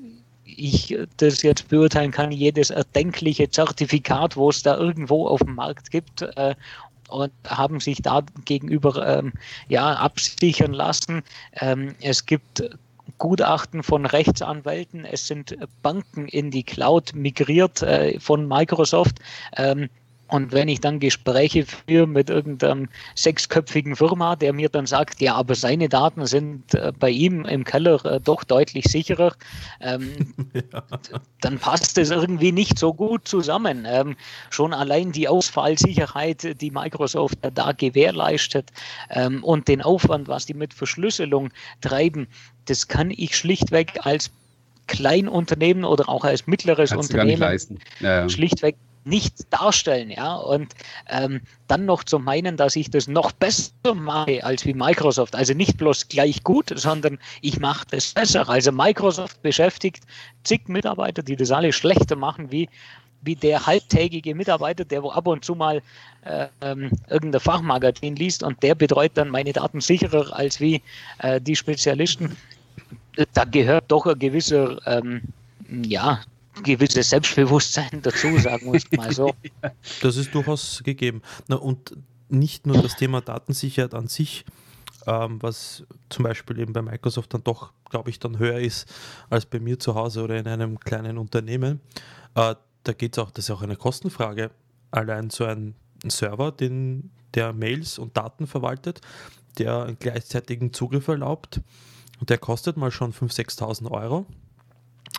ich das jetzt beurteilen kann, jedes erdenkliche Zertifikat, wo es da irgendwo auf dem Markt gibt, äh, und haben sich da gegenüber ähm, ja, absichern lassen. Ähm, es gibt Gutachten von Rechtsanwälten, es sind Banken in die Cloud migriert äh, von Microsoft. Ähm, und wenn ich dann Gespräche führe mit irgendeinem sechsköpfigen Firma, der mir dann sagt, ja, aber seine Daten sind äh, bei ihm im Keller äh, doch deutlich sicherer, ähm, ja. dann passt es irgendwie nicht so gut zusammen. Ähm, schon allein die Ausfallsicherheit, die Microsoft da gewährleistet ähm, und den Aufwand, was die mit Verschlüsselung treiben, das kann ich schlichtweg als Kleinunternehmen oder auch als mittleres Kannst Unternehmen ja, schlichtweg nicht darstellen, ja. Und ähm, dann noch zu meinen, dass ich das noch besser mache als wie Microsoft. Also nicht bloß gleich gut, sondern ich mache das besser. Also Microsoft beschäftigt zig Mitarbeiter, die das alle schlechter machen wie wie der halbtägige Mitarbeiter, der wo ab und zu mal äh, ähm, irgendein Fachmagazin liest und der betreut dann meine Daten sicherer als wie äh, die Spezialisten. Da gehört doch ein gewisser ähm, ja, gewisses Selbstbewusstsein dazu, sagen wir es mal so. Das ist durchaus gegeben. Na, und nicht nur das Thema Datensicherheit an sich, ähm, was zum Beispiel eben bei Microsoft dann doch, glaube ich, dann höher ist als bei mir zu Hause oder in einem kleinen Unternehmen. Äh, da geht es auch, das ist auch eine Kostenfrage. Allein so ein Server, den, der Mails und Daten verwaltet, der einen gleichzeitigen Zugriff erlaubt, der kostet mal schon 5.000, 6.000 Euro.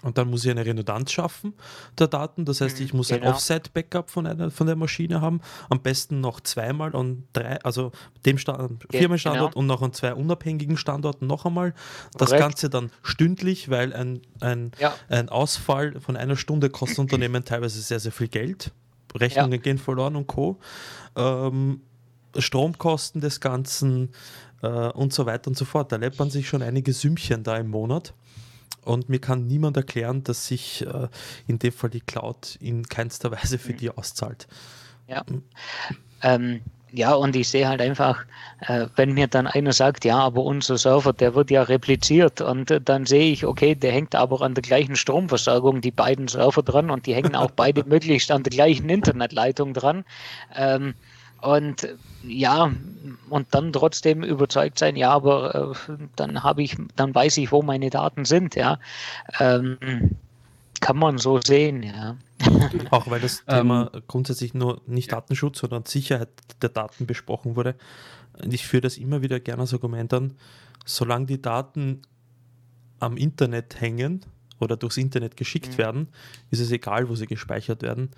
Und dann muss ich eine Redundanz schaffen der Daten. Das heißt, ich muss genau. ein Offsite-Backup von, von der Maschine haben. Am besten noch zweimal und drei, also dem Stand, Firmenstandort genau. und noch an zwei unabhängigen Standorten noch einmal. Das Korrekt. Ganze dann stündlich, weil ein, ein, ja. ein Ausfall von einer Stunde kostet Unternehmen teilweise sehr, sehr viel Geld. Rechnungen ja. gehen verloren und Co. Ähm, Stromkosten des Ganzen äh, und so weiter und so fort. Da läppern sich schon einige Sümmchen da im Monat. Und mir kann niemand erklären, dass sich äh, in dem Fall die Cloud in keinster Weise für mhm. die auszahlt. Ja. Mhm. Ähm, ja, und ich sehe halt einfach, äh, wenn mir dann einer sagt, ja, aber unser Server, der wird ja repliziert und äh, dann sehe ich, okay, der hängt aber an der gleichen Stromversorgung, die beiden Server dran und die hängen auch beide möglichst an der gleichen Internetleitung dran. Ähm, und ja, und dann trotzdem überzeugt sein, ja, aber äh, dann habe ich, dann weiß ich, wo meine Daten sind, ja. Ähm, kann man so sehen, ja. Auch weil das Thema ähm, grundsätzlich nur nicht Datenschutz, sondern Sicherheit der Daten besprochen wurde. Und ich führe das immer wieder gerne als Argument an, solange die Daten am Internet hängen oder durchs Internet geschickt mhm. werden, ist es egal, wo sie gespeichert werden.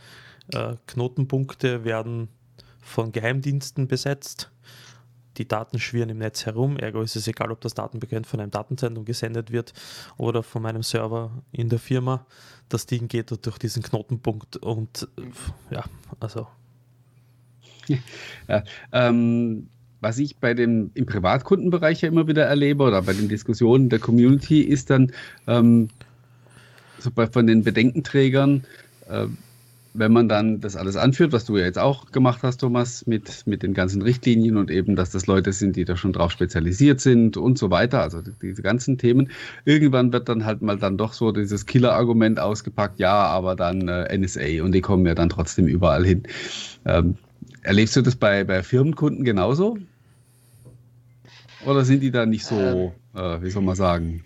Äh, Knotenpunkte werden von Geheimdiensten besetzt. Die Daten schwirren im Netz herum, ergo ist es egal, ob das Datenbekennt von einem Datenzentrum gesendet wird oder von meinem Server in der Firma. Das Ding geht durch diesen Knotenpunkt und ja, also. Ja, ähm, was ich bei dem im Privatkundenbereich ja immer wieder erlebe oder bei den Diskussionen der Community ist dann ähm, so bei, von den Bedenkenträgern, äh, wenn man dann das alles anführt, was du ja jetzt auch gemacht hast, Thomas, mit, mit den ganzen Richtlinien und eben, dass das Leute sind, die da schon drauf spezialisiert sind und so weiter, also diese ganzen Themen, irgendwann wird dann halt mal dann doch so dieses Killer-Argument ausgepackt, ja, aber dann äh, NSA und die kommen ja dann trotzdem überall hin. Ähm, erlebst du das bei, bei Firmenkunden genauso? Oder sind die da nicht so, ähm. äh, wie soll man sagen,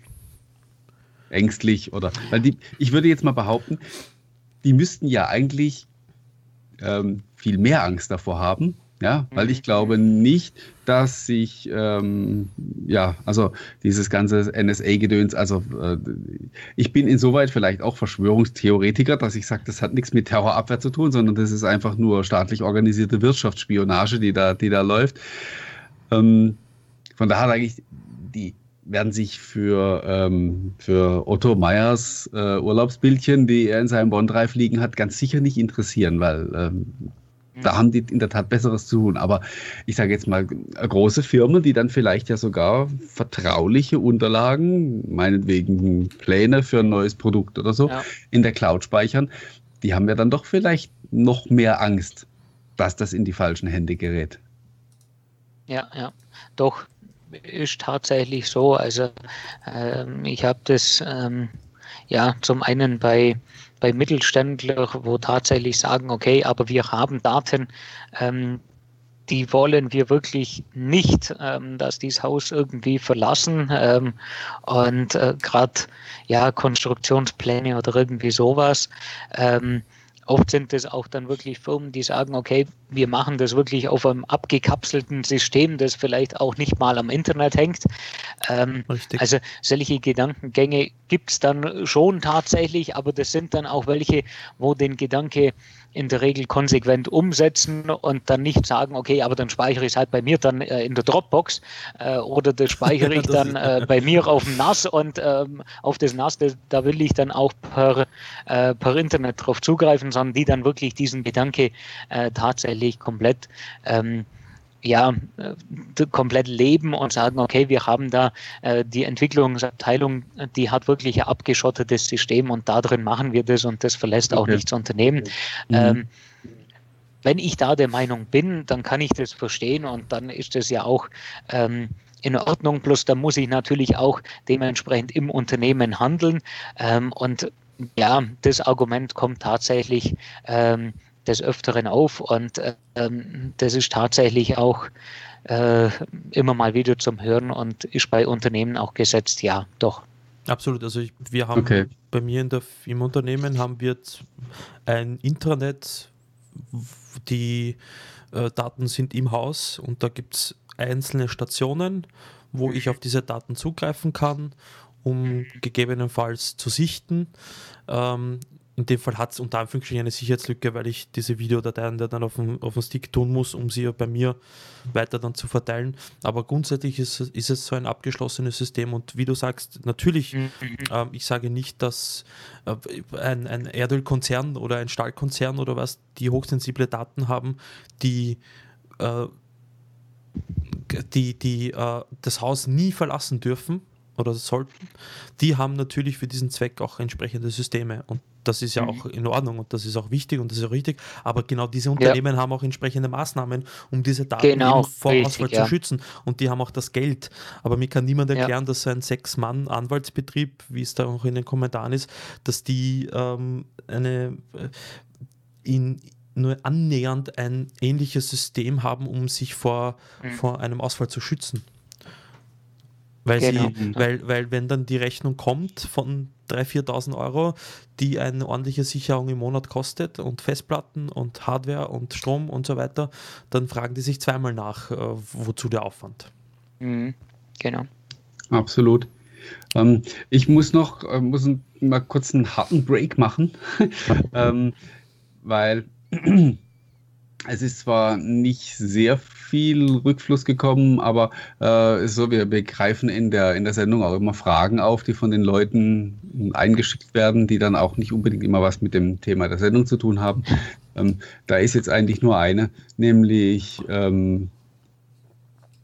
ängstlich oder, weil die, ich würde jetzt mal behaupten, die müssten ja eigentlich ähm, viel mehr Angst davor haben. Ja, weil ich mhm. glaube nicht, dass sich, ähm, ja, also dieses ganze NSA-Gedöns, also äh, ich bin insoweit vielleicht auch Verschwörungstheoretiker, dass ich sage, das hat nichts mit Terrorabwehr zu tun, sondern das ist einfach nur staatlich organisierte Wirtschaftsspionage, die da, die da läuft. Ähm, von daher eigentlich die werden sich für, ähm, für Otto Meyers äh, Urlaubsbildchen, die er in seinem Bond-Drive liegen hat, ganz sicher nicht interessieren, weil ähm, da haben die in der Tat Besseres zu tun. Aber ich sage jetzt mal, große Firmen, die dann vielleicht ja sogar vertrauliche Unterlagen, meinetwegen Pläne für ein neues Produkt oder so, ja. in der Cloud speichern, die haben ja dann doch vielleicht noch mehr Angst, dass das in die falschen Hände gerät. Ja, ja, doch ist tatsächlich so. Also ähm, ich habe das ähm, ja zum einen bei bei Mittelständlern, wo tatsächlich sagen, okay, aber wir haben Daten, ähm, die wollen wir wirklich nicht, ähm, dass dieses Haus irgendwie verlassen. Ähm, und äh, gerade ja, Konstruktionspläne oder irgendwie sowas. Ähm, Oft sind es auch dann wirklich Firmen, die sagen, okay, wir machen das wirklich auf einem abgekapselten System, das vielleicht auch nicht mal am Internet hängt. Ähm, also solche Gedankengänge gibt es dann schon tatsächlich, aber das sind dann auch welche, wo den Gedanke in der Regel konsequent umsetzen und dann nicht sagen, okay, aber dann speichere ich es halt bei mir dann äh, in der Dropbox äh, oder das speichere ich dann äh, bei mir auf dem NAS und ähm, auf das NAS, das, da will ich dann auch per, äh, per Internet drauf zugreifen, sondern die dann wirklich diesen Gedanke äh, tatsächlich komplett ähm, ja, äh, komplett leben und sagen, okay, wir haben da äh, die Entwicklungsabteilung, die hat wirklich ein abgeschottetes System und da drin machen wir das und das verlässt auch okay. nichts Unternehmen. Mhm. Ähm, wenn ich da der Meinung bin, dann kann ich das verstehen und dann ist es ja auch ähm, in Ordnung. Plus da muss ich natürlich auch dementsprechend im Unternehmen handeln. Ähm, und ja, das Argument kommt tatsächlich ähm, des Öfteren auf und ähm, das ist tatsächlich auch äh, immer mal wieder zum Hören und ist bei Unternehmen auch gesetzt, ja, doch. Absolut, also ich, wir haben okay. bei mir in der, im Unternehmen haben wir ein Intranet, die äh, Daten sind im Haus und da gibt es einzelne Stationen, wo ich auf diese Daten zugreifen kann, um gegebenenfalls zu sichten. Ähm, in dem Fall hat es unter Anführungsstrichen eine Sicherheitslücke, weil ich diese Videodateien dann auf dem, auf dem Stick tun muss, um sie bei mir weiter dann zu verteilen. Aber grundsätzlich ist, ist es so ein abgeschlossenes System und wie du sagst, natürlich, mhm. äh, ich sage nicht, dass äh, ein, ein Erdölkonzern oder ein Stahlkonzern oder was, die hochsensible Daten haben, die äh, die, die äh, das Haus nie verlassen dürfen oder sollten, die haben natürlich für diesen Zweck auch entsprechende Systeme. Und das ist ja mhm. auch in Ordnung und das ist auch wichtig und das ist auch richtig. Aber genau diese Unternehmen ja. haben auch entsprechende Maßnahmen, um diese Daten genau, vor richtig, Ausfall ja. zu schützen. Und die haben auch das Geld. Aber mir kann niemand erklären, ja. dass so ein Sechs-Mann-Anwaltsbetrieb, wie es da auch in den Kommentaren ist, dass die ähm, eine äh, in, nur annähernd ein ähnliches System haben, um sich vor, mhm. vor einem Ausfall zu schützen. Weil, genau. sie, weil, weil wenn dann die Rechnung kommt von 3.000, 4.000 Euro, die eine ordentliche Sicherung im Monat kostet und Festplatten und Hardware und Strom und so weiter, dann fragen die sich zweimal nach, äh, wozu der Aufwand. Mhm. Genau. Absolut. Ähm, ich muss noch äh, muss mal kurz einen harten Break machen, ähm, weil es ist zwar nicht sehr viel Rückfluss gekommen, aber äh, so, wir, wir greifen in der, in der Sendung auch immer Fragen auf, die von den Leuten eingeschickt werden, die dann auch nicht unbedingt immer was mit dem Thema der Sendung zu tun haben. Ähm, da ist jetzt eigentlich nur eine, nämlich ähm,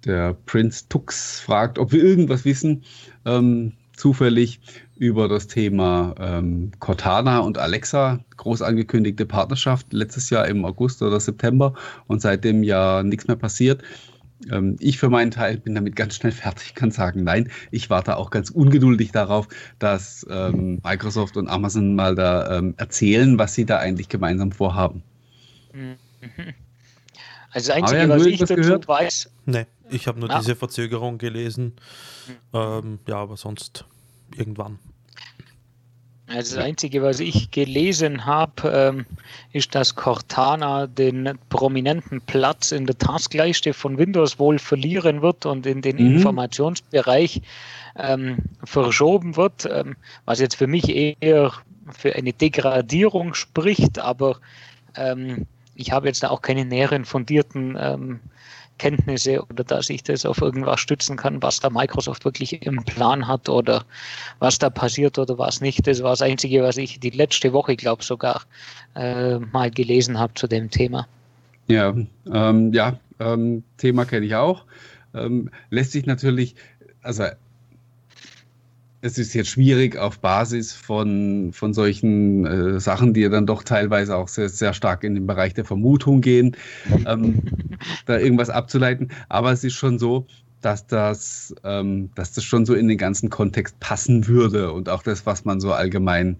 der Prinz Tux fragt, ob wir irgendwas wissen, ähm, zufällig über das Thema ähm, Cortana und Alexa, groß angekündigte Partnerschaft letztes Jahr im August oder September und seitdem ja nichts mehr passiert. Ähm, ich für meinen Teil bin damit ganz schnell fertig, kann sagen, nein, ich warte auch ganz ungeduldig darauf, dass ähm, Microsoft und Amazon mal da ähm, erzählen, was sie da eigentlich gemeinsam vorhaben. Also das Einzige, was ich dazu gehört? weiß. Nee, ich habe nur ah. diese Verzögerung gelesen. Ähm, ja, aber sonst irgendwann. Also das Einzige, was ich gelesen habe, ähm, ist, dass Cortana den prominenten Platz in der Taskleiste von Windows wohl verlieren wird und in den mhm. Informationsbereich ähm, verschoben wird, ähm, was jetzt für mich eher für eine Degradierung spricht, aber ähm, ich habe jetzt auch keine näheren fundierten ähm, Kenntnisse oder dass ich das auf irgendwas stützen kann, was da Microsoft wirklich im Plan hat oder was da passiert oder was nicht. Das war das Einzige, was ich die letzte Woche, glaube sogar äh, mal gelesen habe zu dem Thema. Ja, ähm, ja, ähm, Thema kenne ich auch. Ähm, lässt sich natürlich, also es ist jetzt schwierig auf Basis von, von solchen äh, Sachen, die ja dann doch teilweise auch sehr, sehr stark in den Bereich der Vermutung gehen, ähm, da irgendwas abzuleiten. Aber es ist schon so, dass das, ähm, dass das schon so in den ganzen Kontext passen würde und auch das, was man so allgemein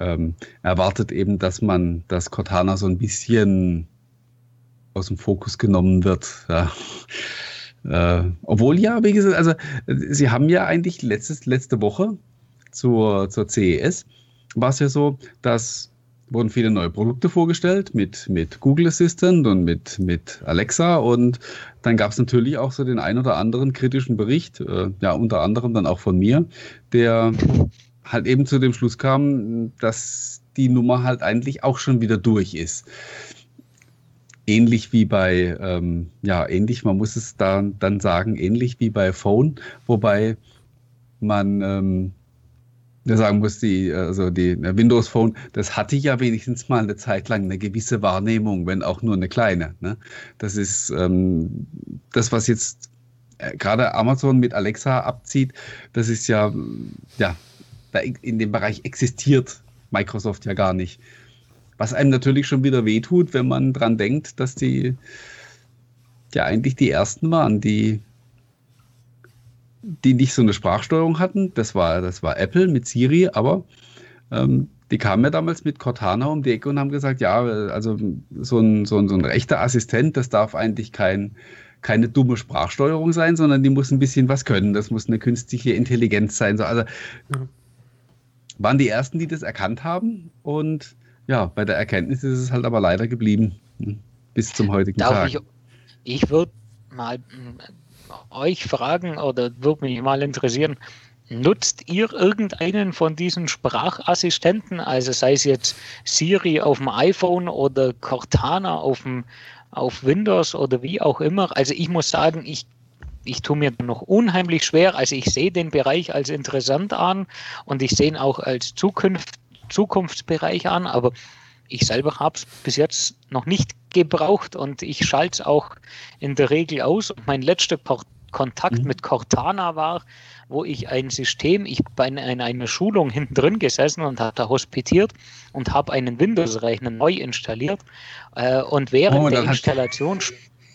ähm, erwartet, eben, dass man das Cortana so ein bisschen aus dem Fokus genommen wird. Ja. Äh, obwohl ja, wie gesagt, also sie haben ja eigentlich letztes, letzte Woche zur, zur CES war es ja so, dass wurden viele neue Produkte vorgestellt mit, mit Google Assistant und mit, mit Alexa und dann gab es natürlich auch so den ein oder anderen kritischen Bericht, äh, ja unter anderem dann auch von mir, der halt eben zu dem Schluss kam, dass die Nummer halt eigentlich auch schon wieder durch ist. Ähnlich wie bei, ähm, ja, ähnlich, man muss es da dann sagen, ähnlich wie bei Phone, wobei man ähm, sagen muss, die, also die Windows Phone, das hatte ja wenigstens mal eine Zeit lang eine gewisse Wahrnehmung, wenn auch nur eine kleine. Ne? Das ist ähm, das, was jetzt äh, gerade Amazon mit Alexa abzieht, das ist ja, ja, in dem Bereich existiert Microsoft ja gar nicht. Was einem natürlich schon wieder wehtut, wenn man dran denkt, dass die ja eigentlich die ersten waren, die die nicht so eine Sprachsteuerung hatten. Das war, das war Apple mit Siri, aber ähm, die kamen ja damals mit Cortana um die Ecke und haben gesagt, ja, also so ein, so ein, so ein rechter Assistent, das darf eigentlich kein, keine dumme Sprachsteuerung sein, sondern die muss ein bisschen was können. Das muss eine künstliche Intelligenz sein. Also mhm. waren die ersten, die das erkannt haben und ja, bei der Erkenntnis ist es halt aber leider geblieben hm, bis zum heutigen Darf Tag. Ich, ich würde mal euch fragen oder würde mich mal interessieren, nutzt ihr irgendeinen von diesen Sprachassistenten, also sei es jetzt Siri auf dem iPhone oder Cortana auf, dem, auf Windows oder wie auch immer? Also ich muss sagen, ich ich tue mir noch unheimlich schwer. Also ich sehe den Bereich als interessant an und ich sehe ihn auch als Zukunft, Zukunftsbereich an, aber ich selber habe es bis jetzt noch nicht gebraucht und ich schalte es auch in der Regel aus. Und mein letzter Port Kontakt mhm. mit Cortana war, wo ich ein System, ich bin in einer Schulung hinten drin gesessen und habe da hospitiert und habe einen Windows-Rechner neu installiert. Äh, und während oh, der Installation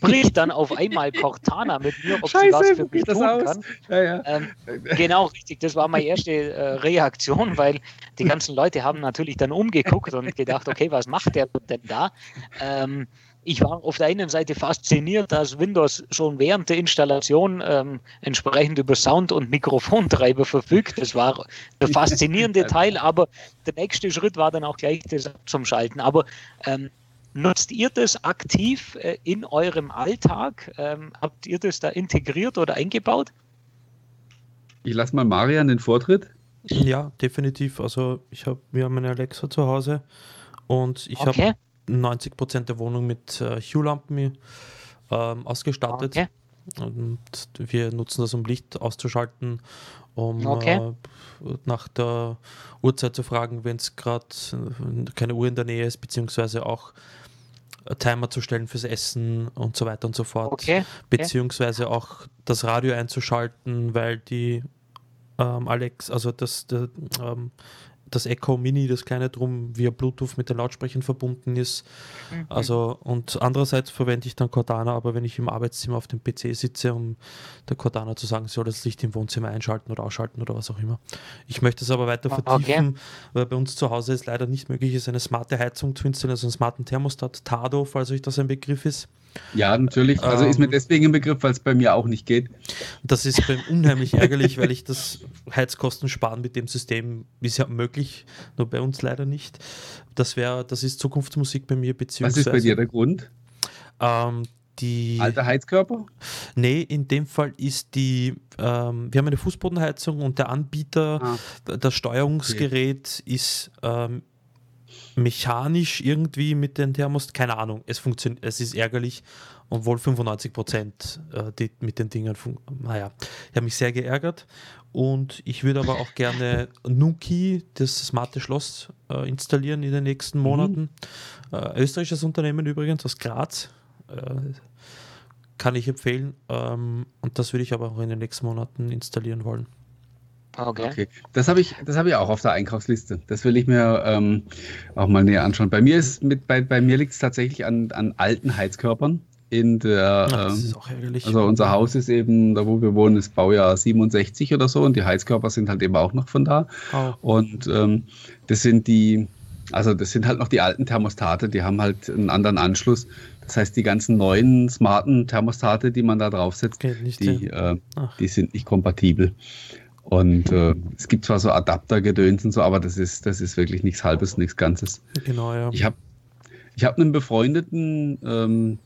spricht dann auf einmal Cortana mit mir, ob Scheiße, sie was für mich tun aus? kann. Ja, ja. Ähm, genau, richtig. Das war meine erste äh, Reaktion, weil die ganzen Leute haben natürlich dann umgeguckt und gedacht, okay, was macht der denn da? Ähm, ich war auf der einen Seite fasziniert, dass Windows schon während der Installation ähm, entsprechend über Sound- und Mikrofontreiber verfügt. Das war der faszinierende Teil, aber der nächste Schritt war dann auch gleich das zum Schalten. Aber ähm, nutzt ihr das aktiv äh, in eurem Alltag? Ähm, habt ihr das da integriert oder eingebaut? Ich lasse mal Marian den Vortritt. Ja, definitiv. Also ich habe wir haben eine Alexa zu Hause und ich okay. habe 90 Prozent der Wohnung mit äh, Hue-Lampen ähm, ausgestattet. Okay. Und wir nutzen das, um Licht auszuschalten, um okay. äh, nach der Uhrzeit zu fragen, wenn es gerade äh, keine Uhr in der Nähe ist, beziehungsweise auch Timer zu stellen fürs Essen und so weiter und so fort. Okay. Beziehungsweise auch das Radio einzuschalten, weil die ähm, Alex, also das, der, ähm, das Echo Mini, das kleine Drum, via Bluetooth mit den Lautsprechern verbunden ist. Mhm. Also, und andererseits verwende ich dann Cortana, aber wenn ich im Arbeitszimmer auf dem PC sitze, um der Cortana zu sagen, soll das Licht im Wohnzimmer einschalten oder ausschalten oder was auch immer. Ich möchte es aber weiter ah, vertiefen, okay. weil bei uns zu Hause es leider nicht möglich ist, eine smarte Heizung zu installieren, also einen smarten Thermostat, Tado, falls euch das ein Begriff ist. Ja, natürlich. Also ähm, ist mir ähm, deswegen ein Begriff, weil es bei mir auch nicht geht. Das ist unheimlich ärgerlich, weil ich das Heizkosten sparen mit dem System ist ja möglich, nur bei uns leider nicht. Das wäre, das ist Zukunftsmusik bei mir beziehungsweise. Was ist bei dir der Grund? Ähm, die. Alter Heizkörper? Nee, in dem Fall ist die, ähm, wir haben eine Fußbodenheizung und der Anbieter, ah. das Steuerungsgerät okay. ist ähm, mechanisch irgendwie mit den Thermos, keine Ahnung, es funktioniert, es ist ärgerlich und wohl 95 Prozent äh, mit den Dingen, naja, ich habe mich sehr geärgert und ich würde aber auch gerne Nuki, das smarte Schloss, äh, installieren in den nächsten mhm. Monaten. Mhm. Äh, österreichisches Unternehmen übrigens aus Graz. Äh, kann ich empfehlen. Ähm, und das würde ich aber auch in den nächsten Monaten installieren wollen. Okay. okay. Das habe ich, hab ich auch auf der Einkaufsliste. Das will ich mir ähm, auch mal näher anschauen. Bei mir ist mit, bei, bei mir liegt es tatsächlich an, an alten Heizkörpern. In der, Ach, das ähm, ist auch ärgerlich. Also unser Haus ist eben, da wo wir wohnen, ist Baujahr 67 oder so und die Heizkörper sind halt eben auch noch von da. Oh. Und ähm, das sind die, Also das sind halt noch die alten Thermostate, die haben halt einen anderen Anschluss. Das heißt, die ganzen neuen smarten Thermostate, die man da draufsetzt, die, äh, die sind nicht kompatibel. Und äh, es gibt zwar so Adaptergedöns und so, aber das ist, das ist wirklich nichts Halbes, nichts Ganzes. Genau, ja. Ich habe ich hab einen befreundeten ähm,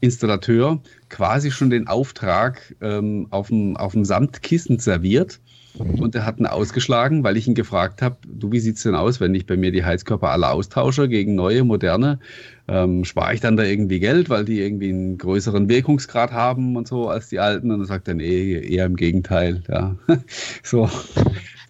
Installateur quasi schon den Auftrag ähm, auf, dem, auf dem Samtkissen serviert. Und er hat ihn ausgeschlagen, weil ich ihn gefragt habe, du, wie sieht es denn aus, wenn ich bei mir die Heizkörper alle austausche gegen neue, moderne? Ähm, spare ich dann da irgendwie Geld, weil die irgendwie einen größeren Wirkungsgrad haben und so als die alten? Und dann sagt er, nee, eher im Gegenteil. Ja. so,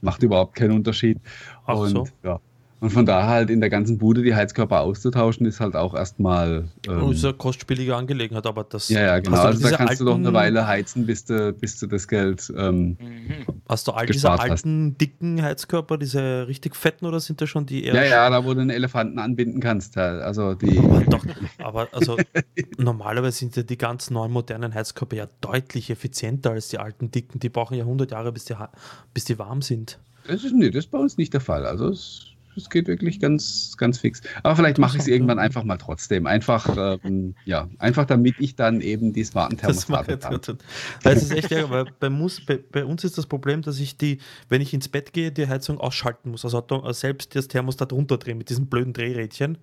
macht überhaupt keinen Unterschied. Ach und so. ja, und von daher halt in der ganzen Bude die Heizkörper auszutauschen, ist halt auch erstmal. Ähm, oh, ist eine kostspielige Angelegenheit, aber das. Ja, ja, genau. Also da kannst du doch eine Weile heizen, bis du, bis du das Geld. Ähm, mhm. hast du all diese alten, hast. dicken Heizkörper, diese richtig fetten oder sind das schon die eher. Ja, ja, da wo du einen Elefanten anbinden kannst. Also die. Aber, doch, aber also normalerweise sind ja die ganz neuen modernen Heizkörper ja deutlich effizienter als die alten dicken. Die brauchen ja 100 Jahre, bis die, bis die warm sind. Das ist, nee, das ist bei uns nicht der Fall. Also es das geht wirklich ganz, ganz fix. Aber vielleicht mache ich es irgendwann einfach mal trotzdem. Einfach, ähm, ja, einfach damit ich dann eben die smarten Thermostate habe. Das ist echt ärger, weil bei, muss, bei, bei, uns ist das Problem, dass ich die, wenn ich ins Bett gehe, die Heizung ausschalten muss. Also selbst das Thermostat runterdrehen mit diesem blöden Drehrädchen.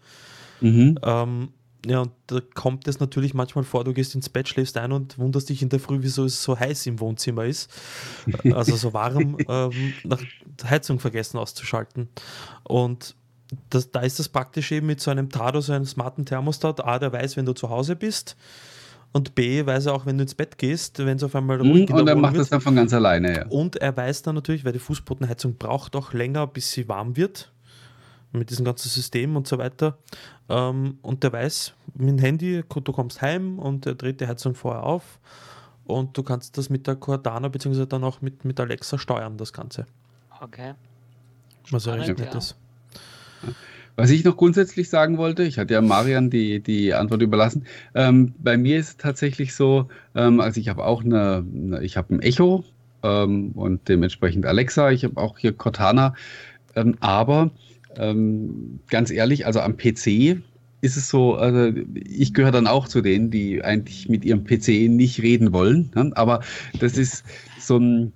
Mhm. Ähm, ja, und da kommt es natürlich manchmal vor, du gehst ins Bett, schläfst ein und wunderst dich in der Früh, wieso es so heiß im Wohnzimmer ist. Also so warm, ähm, nach Heizung vergessen auszuschalten. Und das, da ist das praktisch eben mit so einem Tado, so einem smarten Thermostat. A, der weiß, wenn du zu Hause bist. Und B, weiß er auch, wenn du ins Bett gehst, wenn es auf einmal ruhig mhm, Und er macht wird. das dann von ganz alleine, ja. Und er weiß dann natürlich, weil die Fußbodenheizung braucht auch länger, bis sie warm wird mit diesem ganzen System und so weiter. Ähm, und der weiß mit dem Handy, du kommst heim und er dreht die Heizung vorher auf und du kannst das mit der Cordana bzw. dann auch mit, mit Alexa steuern, das Ganze. Okay. Also recht nettes. Was ich noch grundsätzlich sagen wollte, ich hatte ja Marian die, die Antwort überlassen. Ähm, bei mir ist es tatsächlich so, ähm, also ich habe auch eine, eine ich habe ein Echo ähm, und dementsprechend Alexa, ich habe auch hier Cortana, ähm, aber ähm, ganz ehrlich, also am PC ist es so, also ich gehöre dann auch zu denen, die eigentlich mit ihrem PC nicht reden wollen. Ne? Aber das ist so ein,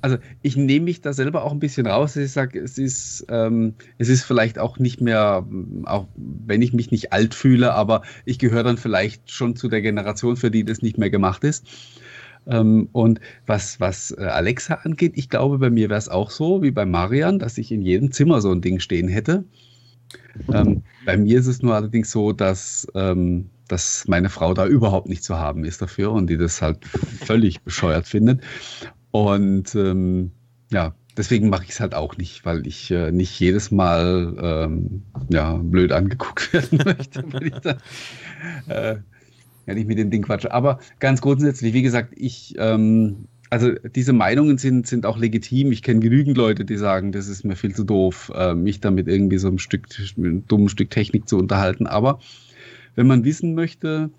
also ich nehme mich da selber auch ein bisschen raus. Ich sage, es ist, ähm, es ist vielleicht auch nicht mehr, auch wenn ich mich nicht alt fühle, aber ich gehöre dann vielleicht schon zu der Generation, für die das nicht mehr gemacht ist. Ähm, und was, was äh, Alexa angeht, ich glaube, bei mir wäre es auch so wie bei Marian, dass ich in jedem Zimmer so ein Ding stehen hätte. Ähm, bei mir ist es nur allerdings so, dass, ähm, dass meine Frau da überhaupt nicht zu haben ist dafür und die das halt völlig bescheuert findet. Und ähm, ja, deswegen mache ich es halt auch nicht, weil ich äh, nicht jedes Mal ähm, ja, blöd angeguckt werden möchte, wenn ich da äh, ja, nicht mit dem Ding quatsche. Aber ganz grundsätzlich, wie gesagt, ich, ähm, also diese Meinungen sind, sind auch legitim. Ich kenne genügend Leute, die sagen, das ist mir viel zu doof, äh, mich damit irgendwie so ein Stück, ein dummes Stück Technik zu unterhalten. Aber wenn man wissen möchte,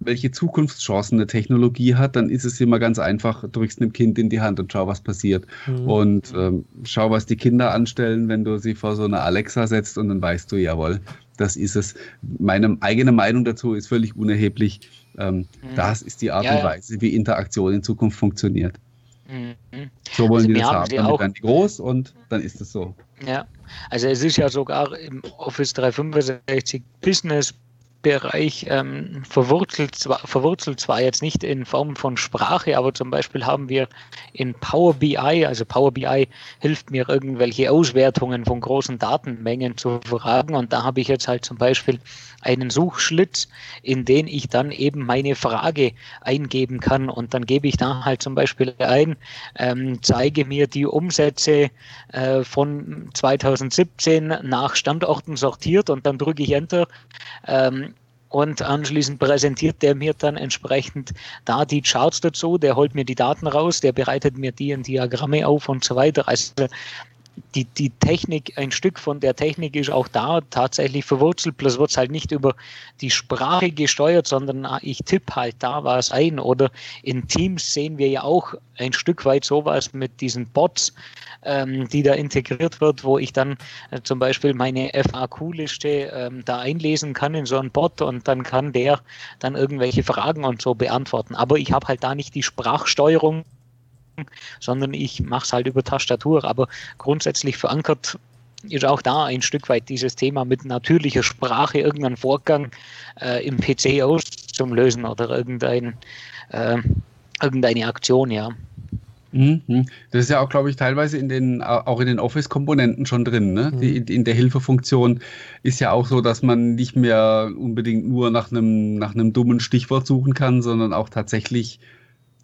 welche Zukunftschancen eine Technologie hat, dann ist es immer ganz einfach, drückst einem Kind in die Hand und schau, was passiert. Mhm. Und ähm, schau, was die Kinder anstellen, wenn du sie vor so eine Alexa setzt und dann weißt du, jawohl, das ist es. Meine eigene Meinung dazu ist völlig unerheblich. Ähm, mhm. Das ist die Art ja, und Weise, wie Interaktion in Zukunft funktioniert. Mhm. So wollen also die das haben, dann werden die groß und dann ist es so. Ja, also es ist ja sogar im Office 365 Business Bereich ähm, verwurzelt, zwar, verwurzelt zwar jetzt nicht in Form von Sprache, aber zum Beispiel haben wir in Power BI, also Power BI hilft mir irgendwelche Auswertungen von großen Datenmengen zu fragen und da habe ich jetzt halt zum Beispiel einen Suchschlitz, in den ich dann eben meine Frage eingeben kann und dann gebe ich da halt zum Beispiel ein, ähm, zeige mir die Umsätze äh, von 2017 nach Standorten sortiert und dann drücke ich Enter. Ähm, und anschließend präsentiert der mir dann entsprechend da die Charts dazu, der holt mir die Daten raus, der bereitet mir die in Diagramme auf und so weiter. Also die, die Technik, ein Stück von der Technik ist auch da tatsächlich verwurzelt, bloß wird es halt nicht über die Sprache gesteuert, sondern ah, ich tippe halt da was ein. Oder in Teams sehen wir ja auch ein Stück weit sowas mit diesen Bots, ähm, die da integriert wird, wo ich dann äh, zum Beispiel meine FAQ-Liste ähm, da einlesen kann in so einen Bot und dann kann der dann irgendwelche Fragen und so beantworten. Aber ich habe halt da nicht die Sprachsteuerung sondern ich mache es halt über Tastatur. Aber grundsätzlich verankert ist auch da ein Stück weit dieses Thema mit natürlicher Sprache irgendeinen Vorgang äh, im PC auszulösen oder irgendein, äh, irgendeine Aktion, ja. Mhm. Das ist ja auch, glaube ich, teilweise in den, auch in den Office-Komponenten schon drin. Ne? Mhm. Die, in der Hilfefunktion ist ja auch so, dass man nicht mehr unbedingt nur nach einem, nach einem dummen Stichwort suchen kann, sondern auch tatsächlich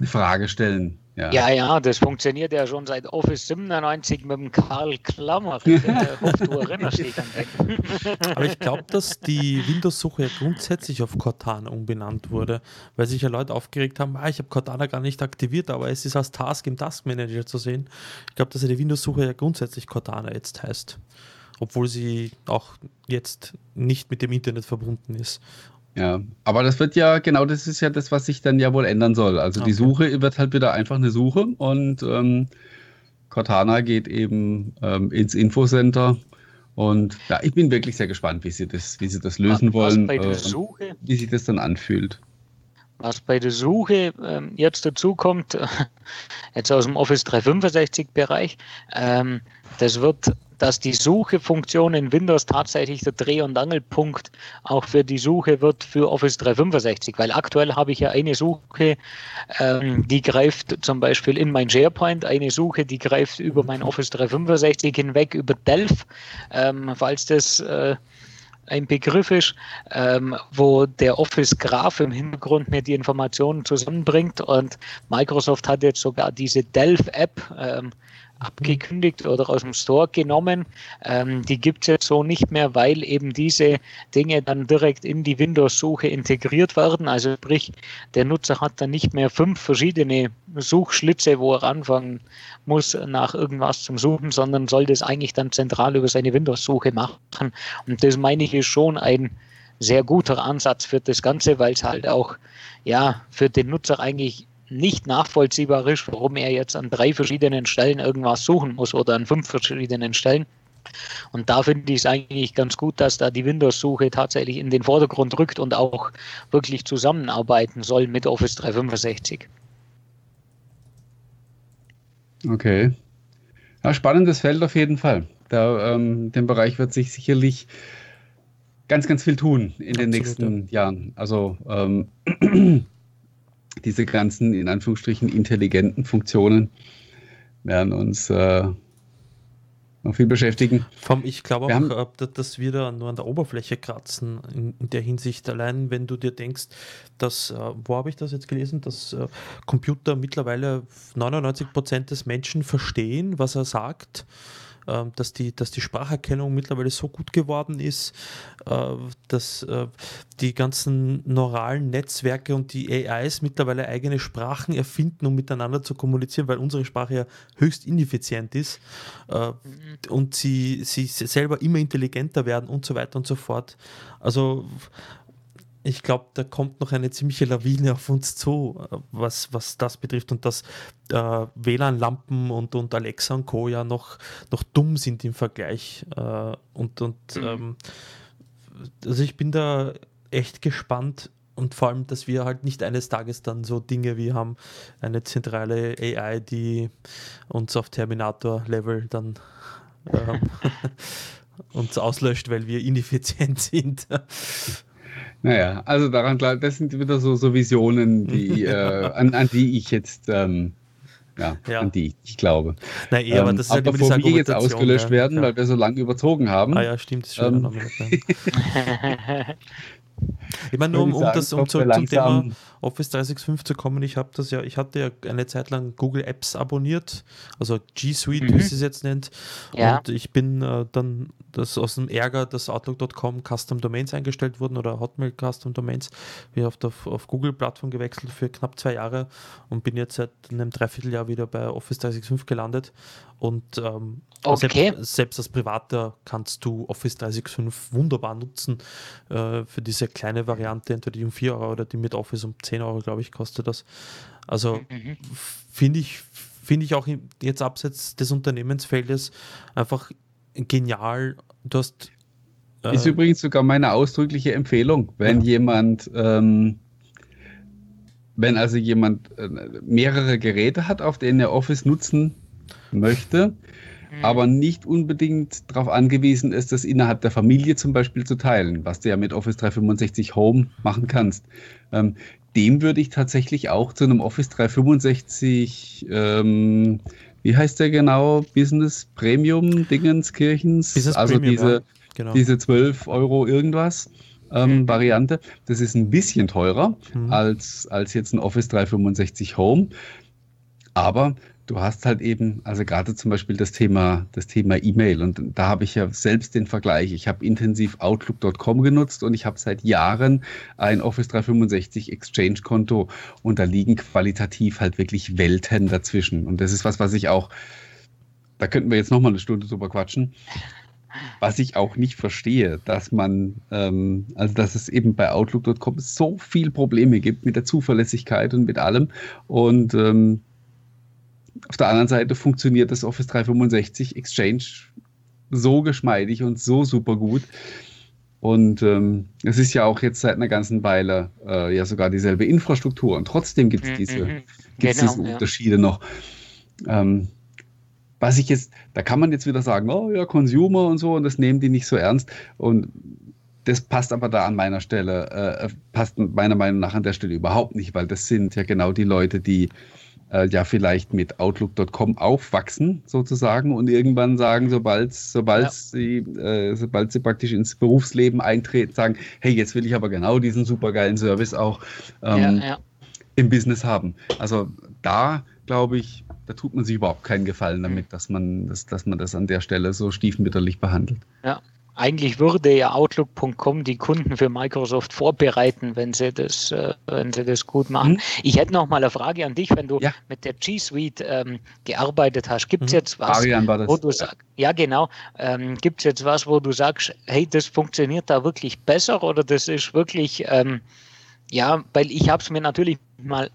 eine Frage stellen. Ja. ja, ja, das funktioniert ja schon seit Office 97 mit dem Karl Klammer. Aber ich glaube, dass die Windows-Suche ja grundsätzlich auf Cortana umbenannt wurde, weil sich ja Leute aufgeregt haben, ah, ich habe Cortana gar nicht aktiviert, aber es ist als Task im Task Manager zu sehen. Ich glaube, dass ja die Windows-Suche ja grundsätzlich Cortana jetzt heißt, obwohl sie auch jetzt nicht mit dem Internet verbunden ist. Ja, aber das wird ja, genau das ist ja das, was sich dann ja wohl ändern soll. Also okay. die Suche wird halt wieder einfach eine Suche und ähm, Cortana geht eben ähm, ins Infocenter. Und ja, ich bin wirklich sehr gespannt, wie sie das, wie sie das lösen was, wollen, äh, wie sich das dann anfühlt. Was bei der Suche ähm, jetzt dazu kommt, jetzt aus dem Office 365 Bereich, ähm, das wird dass die Suchefunktion in Windows tatsächlich der Dreh- und Angelpunkt auch für die Suche wird für Office 365, weil aktuell habe ich ja eine Suche, ähm, die greift zum Beispiel in mein SharePoint, eine Suche, die greift über mein Office 365 hinweg, über Delph, ähm, falls das äh, ein Begriff ist, ähm, wo der Office Graph im Hintergrund mir die Informationen zusammenbringt. Und Microsoft hat jetzt sogar diese Delph App ähm, abgekündigt oder aus dem Store genommen. Ähm, die gibt es jetzt so nicht mehr, weil eben diese Dinge dann direkt in die Windows-Suche integriert werden. Also sprich, der Nutzer hat dann nicht mehr fünf verschiedene Suchschlitze, wo er anfangen muss, nach irgendwas zum Suchen, sondern soll das eigentlich dann zentral über seine Windows-Suche machen. Und das meine ich ist schon ein sehr guter Ansatz für das Ganze, weil es halt auch ja für den Nutzer eigentlich nicht nachvollziehbar ist, warum er jetzt an drei verschiedenen Stellen irgendwas suchen muss oder an fünf verschiedenen Stellen. Und da finde ich es eigentlich ganz gut, dass da die Windows-Suche tatsächlich in den Vordergrund rückt und auch wirklich zusammenarbeiten soll mit Office 365. Okay. Ja, spannendes Feld auf jeden Fall. Da, ähm, dem Bereich wird sich sicherlich ganz, ganz viel tun in Absolut, den nächsten ja. Jahren. Also ähm, diese ganzen, in Anführungsstrichen, intelligenten Funktionen werden uns äh, noch viel beschäftigen. Ich glaube auch, haben, äh, dass wir da nur an der Oberfläche kratzen in, in der Hinsicht. Allein, wenn du dir denkst, dass, äh, wo habe ich das jetzt gelesen, dass äh, Computer mittlerweile 99 Prozent des Menschen verstehen, was er sagt dass, die, dass die Spracherkennung mittlerweile so gut geworden ist, äh, dass äh, die ganzen neuralen Netzwerke und die AIs mittlerweile eigene Sprachen erfinden, um miteinander zu kommunizieren, weil unsere Sprache ja höchst ineffizient ist äh, und sie, sie selber immer intelligenter werden und so weiter und so fort. Also ich glaube, da kommt noch eine ziemliche Lawine auf uns zu, was, was das betrifft und dass äh, WLAN-Lampen und, und Alexa und Co. ja noch, noch dumm sind im Vergleich. Äh, und und mhm. ähm, also ich bin da echt gespannt und vor allem, dass wir halt nicht eines Tages dann so Dinge wie haben, eine zentrale AI, die uns auf Terminator-Level dann ähm, uns auslöscht, weil wir ineffizient sind. Naja, also daran klar, das sind wieder so, so Visionen, die, äh, an, an die ich jetzt, ähm, ja, ja, an die ich glaube. Na, eh, aber das ist ähm, aber bevor wir jetzt ausgelöscht ja, werden, ja. weil wir so lange überzogen haben. Ah ja, stimmt, das ist schon ähm, Ich meine, nur um, um, das, um, zu, zum Thema, Office 365 zu kommen. Ich habe das ja, ich hatte ja eine Zeit lang Google Apps abonniert, also G Suite, mhm. wie sie es jetzt nennt. Ja. Und ich bin äh, dann das aus dem Ärger, dass Outlook.com Custom Domains eingestellt wurden oder Hotmail Custom Domains, bin auf, der, auf Google Plattform gewechselt für knapp zwei Jahre und bin jetzt seit einem Dreivierteljahr wieder bei Office 365 gelandet. Und ähm, okay. selbst, selbst, als Privater kannst du Office 365 wunderbar nutzen äh, für diese kleine Variante, entweder die um 4 Euro oder die mit Office um 10 Euro, glaube ich, kostet das. Also mhm. finde ich, find ich auch jetzt abseits des Unternehmensfeldes einfach genial. Du hast. Äh, ist übrigens sogar meine ausdrückliche Empfehlung, wenn ja. jemand. Ähm, wenn also jemand äh, mehrere Geräte hat, auf denen er Office nutzen möchte, mhm. aber nicht unbedingt darauf angewiesen ist, das innerhalb der Familie zum Beispiel zu teilen, was du ja mit Office 365 Home machen kannst. Ähm, dem würde ich tatsächlich auch zu einem Office 365 ähm, wie heißt der genau? Business Premium Dingenskirchens? Business also Premium, diese, ja. genau. diese 12 Euro irgendwas. Ähm, mhm. Variante. Das ist ein bisschen teurer mhm. als, als jetzt ein Office 365 Home. Aber du hast halt eben, also gerade zum Beispiel das Thema, das Thema E-Mail und da habe ich ja selbst den Vergleich. Ich habe intensiv Outlook.com genutzt und ich habe seit Jahren ein Office 365 Exchange-Konto und da liegen qualitativ halt wirklich Welten dazwischen. Und das ist was, was ich auch, da könnten wir jetzt nochmal eine Stunde drüber quatschen. Was ich auch nicht verstehe, dass man, ähm, also dass es eben bei Outlook.com so viele Probleme gibt mit der Zuverlässigkeit und mit allem. Und ähm, auf der anderen Seite funktioniert das Office 365 Exchange so geschmeidig und so super gut. Und ähm, es ist ja auch jetzt seit einer ganzen Weile äh, ja sogar dieselbe Infrastruktur und trotzdem gibt es mhm, diese, mhm. gibt's genau, diese ja. Unterschiede noch. Ähm, was ich jetzt, da kann man jetzt wieder sagen, oh ja, Consumer und so, und das nehmen die nicht so ernst. Und das passt aber da an meiner Stelle, äh, passt meiner Meinung nach an der Stelle überhaupt nicht, weil das sind ja genau die Leute, die äh, ja vielleicht mit Outlook.com aufwachsen sozusagen und irgendwann sagen, sobald, sobald, ja. sie, äh, sobald sie praktisch ins Berufsleben eintreten, sagen, hey, jetzt will ich aber genau diesen supergeilen Service auch ähm, ja, ja. im Business haben. Also da glaube ich, da tut man sich überhaupt keinen Gefallen damit, mhm. dass man das, dass man das an der Stelle so stiefmütterlich behandelt. Ja, eigentlich würde ja Outlook.com die Kunden für Microsoft vorbereiten, wenn sie das, äh, wenn sie das gut machen. Mhm. Ich hätte noch mal eine Frage an dich, wenn du ja. mit der G Suite ähm, gearbeitet hast. Gibt es mhm. jetzt was, wo du sagst, ja genau, ähm, gibt es jetzt was, wo du sagst, hey, das funktioniert da wirklich besser oder das ist wirklich, ähm, ja, weil ich habe es mir natürlich mal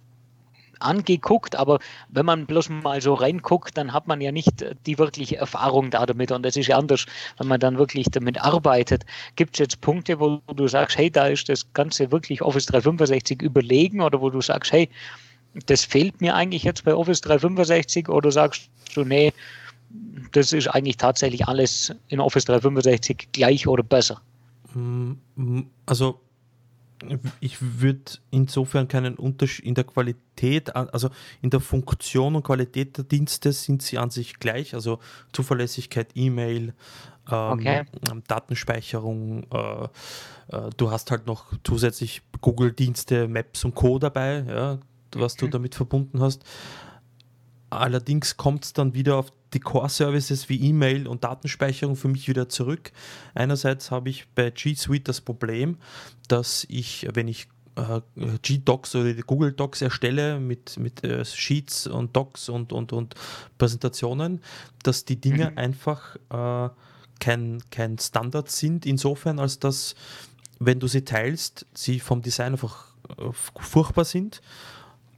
angeguckt, aber wenn man bloß mal so reinguckt, dann hat man ja nicht die wirkliche Erfahrung da damit und das ist ja anders, wenn man dann wirklich damit arbeitet. Gibt es jetzt Punkte, wo du sagst, hey, da ist das Ganze wirklich Office 365 überlegen oder wo du sagst, hey, das fehlt mir eigentlich jetzt bei Office 365 oder sagst du, nee, das ist eigentlich tatsächlich alles in Office 365 gleich oder besser? Mm, also ich würde insofern keinen Unterschied in der Qualität, also in der Funktion und Qualität der Dienste sind sie an sich gleich, also Zuverlässigkeit, E-Mail, ähm, okay. Datenspeicherung, äh, äh, du hast halt noch zusätzlich Google-Dienste, Maps und Co. dabei, ja, was du mhm. damit verbunden hast. Allerdings kommt es dann wieder auf die Core-Services wie E-Mail und Datenspeicherung für mich wieder zurück. Einerseits habe ich bei G Suite das Problem, dass ich, wenn ich äh, G-Docs oder Google Docs erstelle mit, mit äh, Sheets und Docs und, und, und Präsentationen, dass die Dinge mhm. einfach äh, kein, kein Standard sind, insofern als dass, wenn du sie teilst, sie vom Design einfach äh, furchtbar sind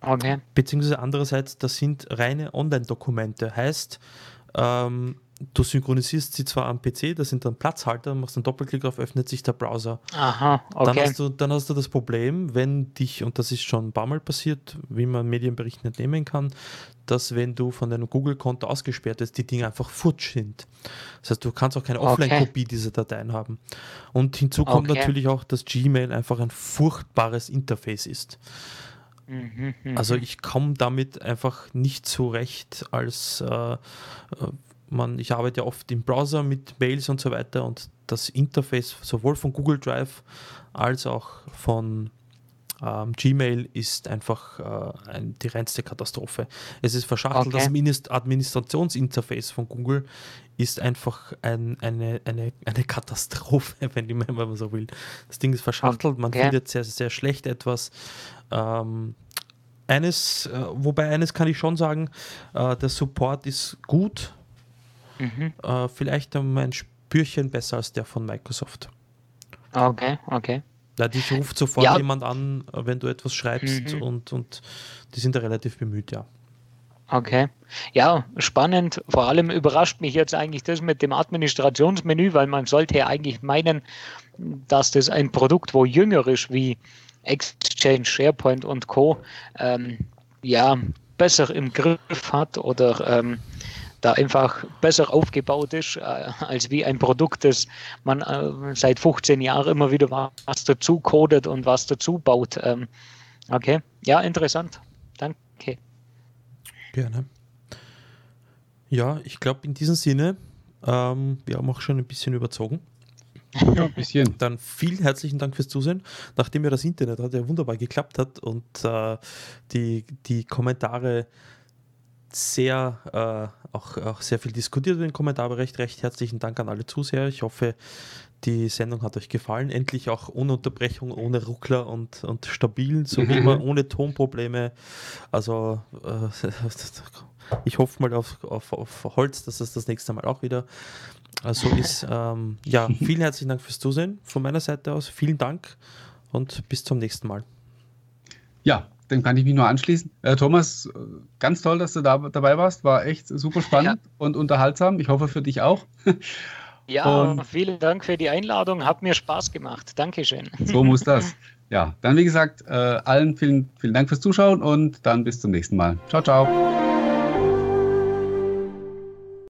Okay. Beziehungsweise andererseits, das sind reine Online-Dokumente. Heißt, ähm, du synchronisierst sie zwar am PC, da sind dann Platzhalter, machst einen Doppelklick auf, öffnet sich der Browser. Aha, okay. Dann hast, du, dann hast du das Problem, wenn dich, und das ist schon ein paar Mal passiert, wie man Medienberichten entnehmen kann, dass wenn du von deinem Google-Konto ausgesperrt ist, die Dinge einfach futsch sind. Das heißt, du kannst auch keine Offline-Kopie okay. dieser Dateien haben. Und hinzu kommt okay. natürlich auch, dass Gmail einfach ein furchtbares Interface ist. Mhm, also ich komme damit einfach nicht zurecht als äh, äh, man, ich arbeite ja oft im Browser mit Mails und so weiter und das Interface sowohl von Google Drive als auch von Ähm, Gmail ist einfach äh, ein, die reinste Katastrophe. Es ist verschachtelt. Okay. Das Administrationsinterface von Google ist einfach ein, eine, eine, eine Katastrophe, wenn, wenn man so will. Das Ding ist verschachtelt, man okay. findet sehr, sehr schlecht etwas. Ähm, eines, äh, wobei eines kann ich schon sagen, äh, der Support ist gut. Mhm. Äh, vielleicht um ein Spürchen besser als der von Microsoft. Okay, okay. Ja, dich ruft sofort ja. jemand an, wenn du etwas schreibst mhm. und, und die sind da relativ bemüht, ja. Okay. Ja, spannend. Vor allem überrascht mich jetzt eigentlich das mit dem Administrationsmenü, weil man sollte ja eigentlich meinen, dass das ein Produkt, wo jünger ist wie Exchange, SharePoint und Co. Ähm, ja, besser im Griff hat oder ähm, da einfach besser aufgebaut ist, äh, als wie ein Produkt, das man äh, seit 15 Jahren immer wieder was dazu codet und was dazu baut. Ähm, okay, ja, interessant. Danke. Gerne. Ja, ich glaube in diesem Sinne, ähm, wir haben auch schon ein bisschen überzogen. Ja, ein bisschen. Dann vielen herzlichen Dank fürs Zusehen. Nachdem ja das Internet hat ja wunderbar geklappt hat und äh, die, die Kommentare sehr, äh, auch, auch sehr viel diskutiert den Kommentarbereich. Recht herzlichen Dank an alle Zuseher. Ich hoffe, die Sendung hat euch gefallen. Endlich auch ohne Unterbrechung, ohne Ruckler und, und stabil, so wie immer, ohne Tonprobleme. Also äh, ich hoffe mal auf, auf, auf Holz, dass es das nächste Mal auch wieder so ist. Ähm, ja, vielen herzlichen Dank fürs Zusehen von meiner Seite aus. Vielen Dank und bis zum nächsten Mal. Ja, dem kann ich mich nur anschließen. Äh, Thomas, ganz toll, dass du da dabei warst. War echt super spannend ja. und unterhaltsam. Ich hoffe für dich auch. Ja, und vielen Dank für die Einladung. Hat mir Spaß gemacht. Dankeschön. So muss das. Ja, dann wie gesagt, äh, allen vielen, vielen Dank fürs Zuschauen und dann bis zum nächsten Mal. Ciao, ciao.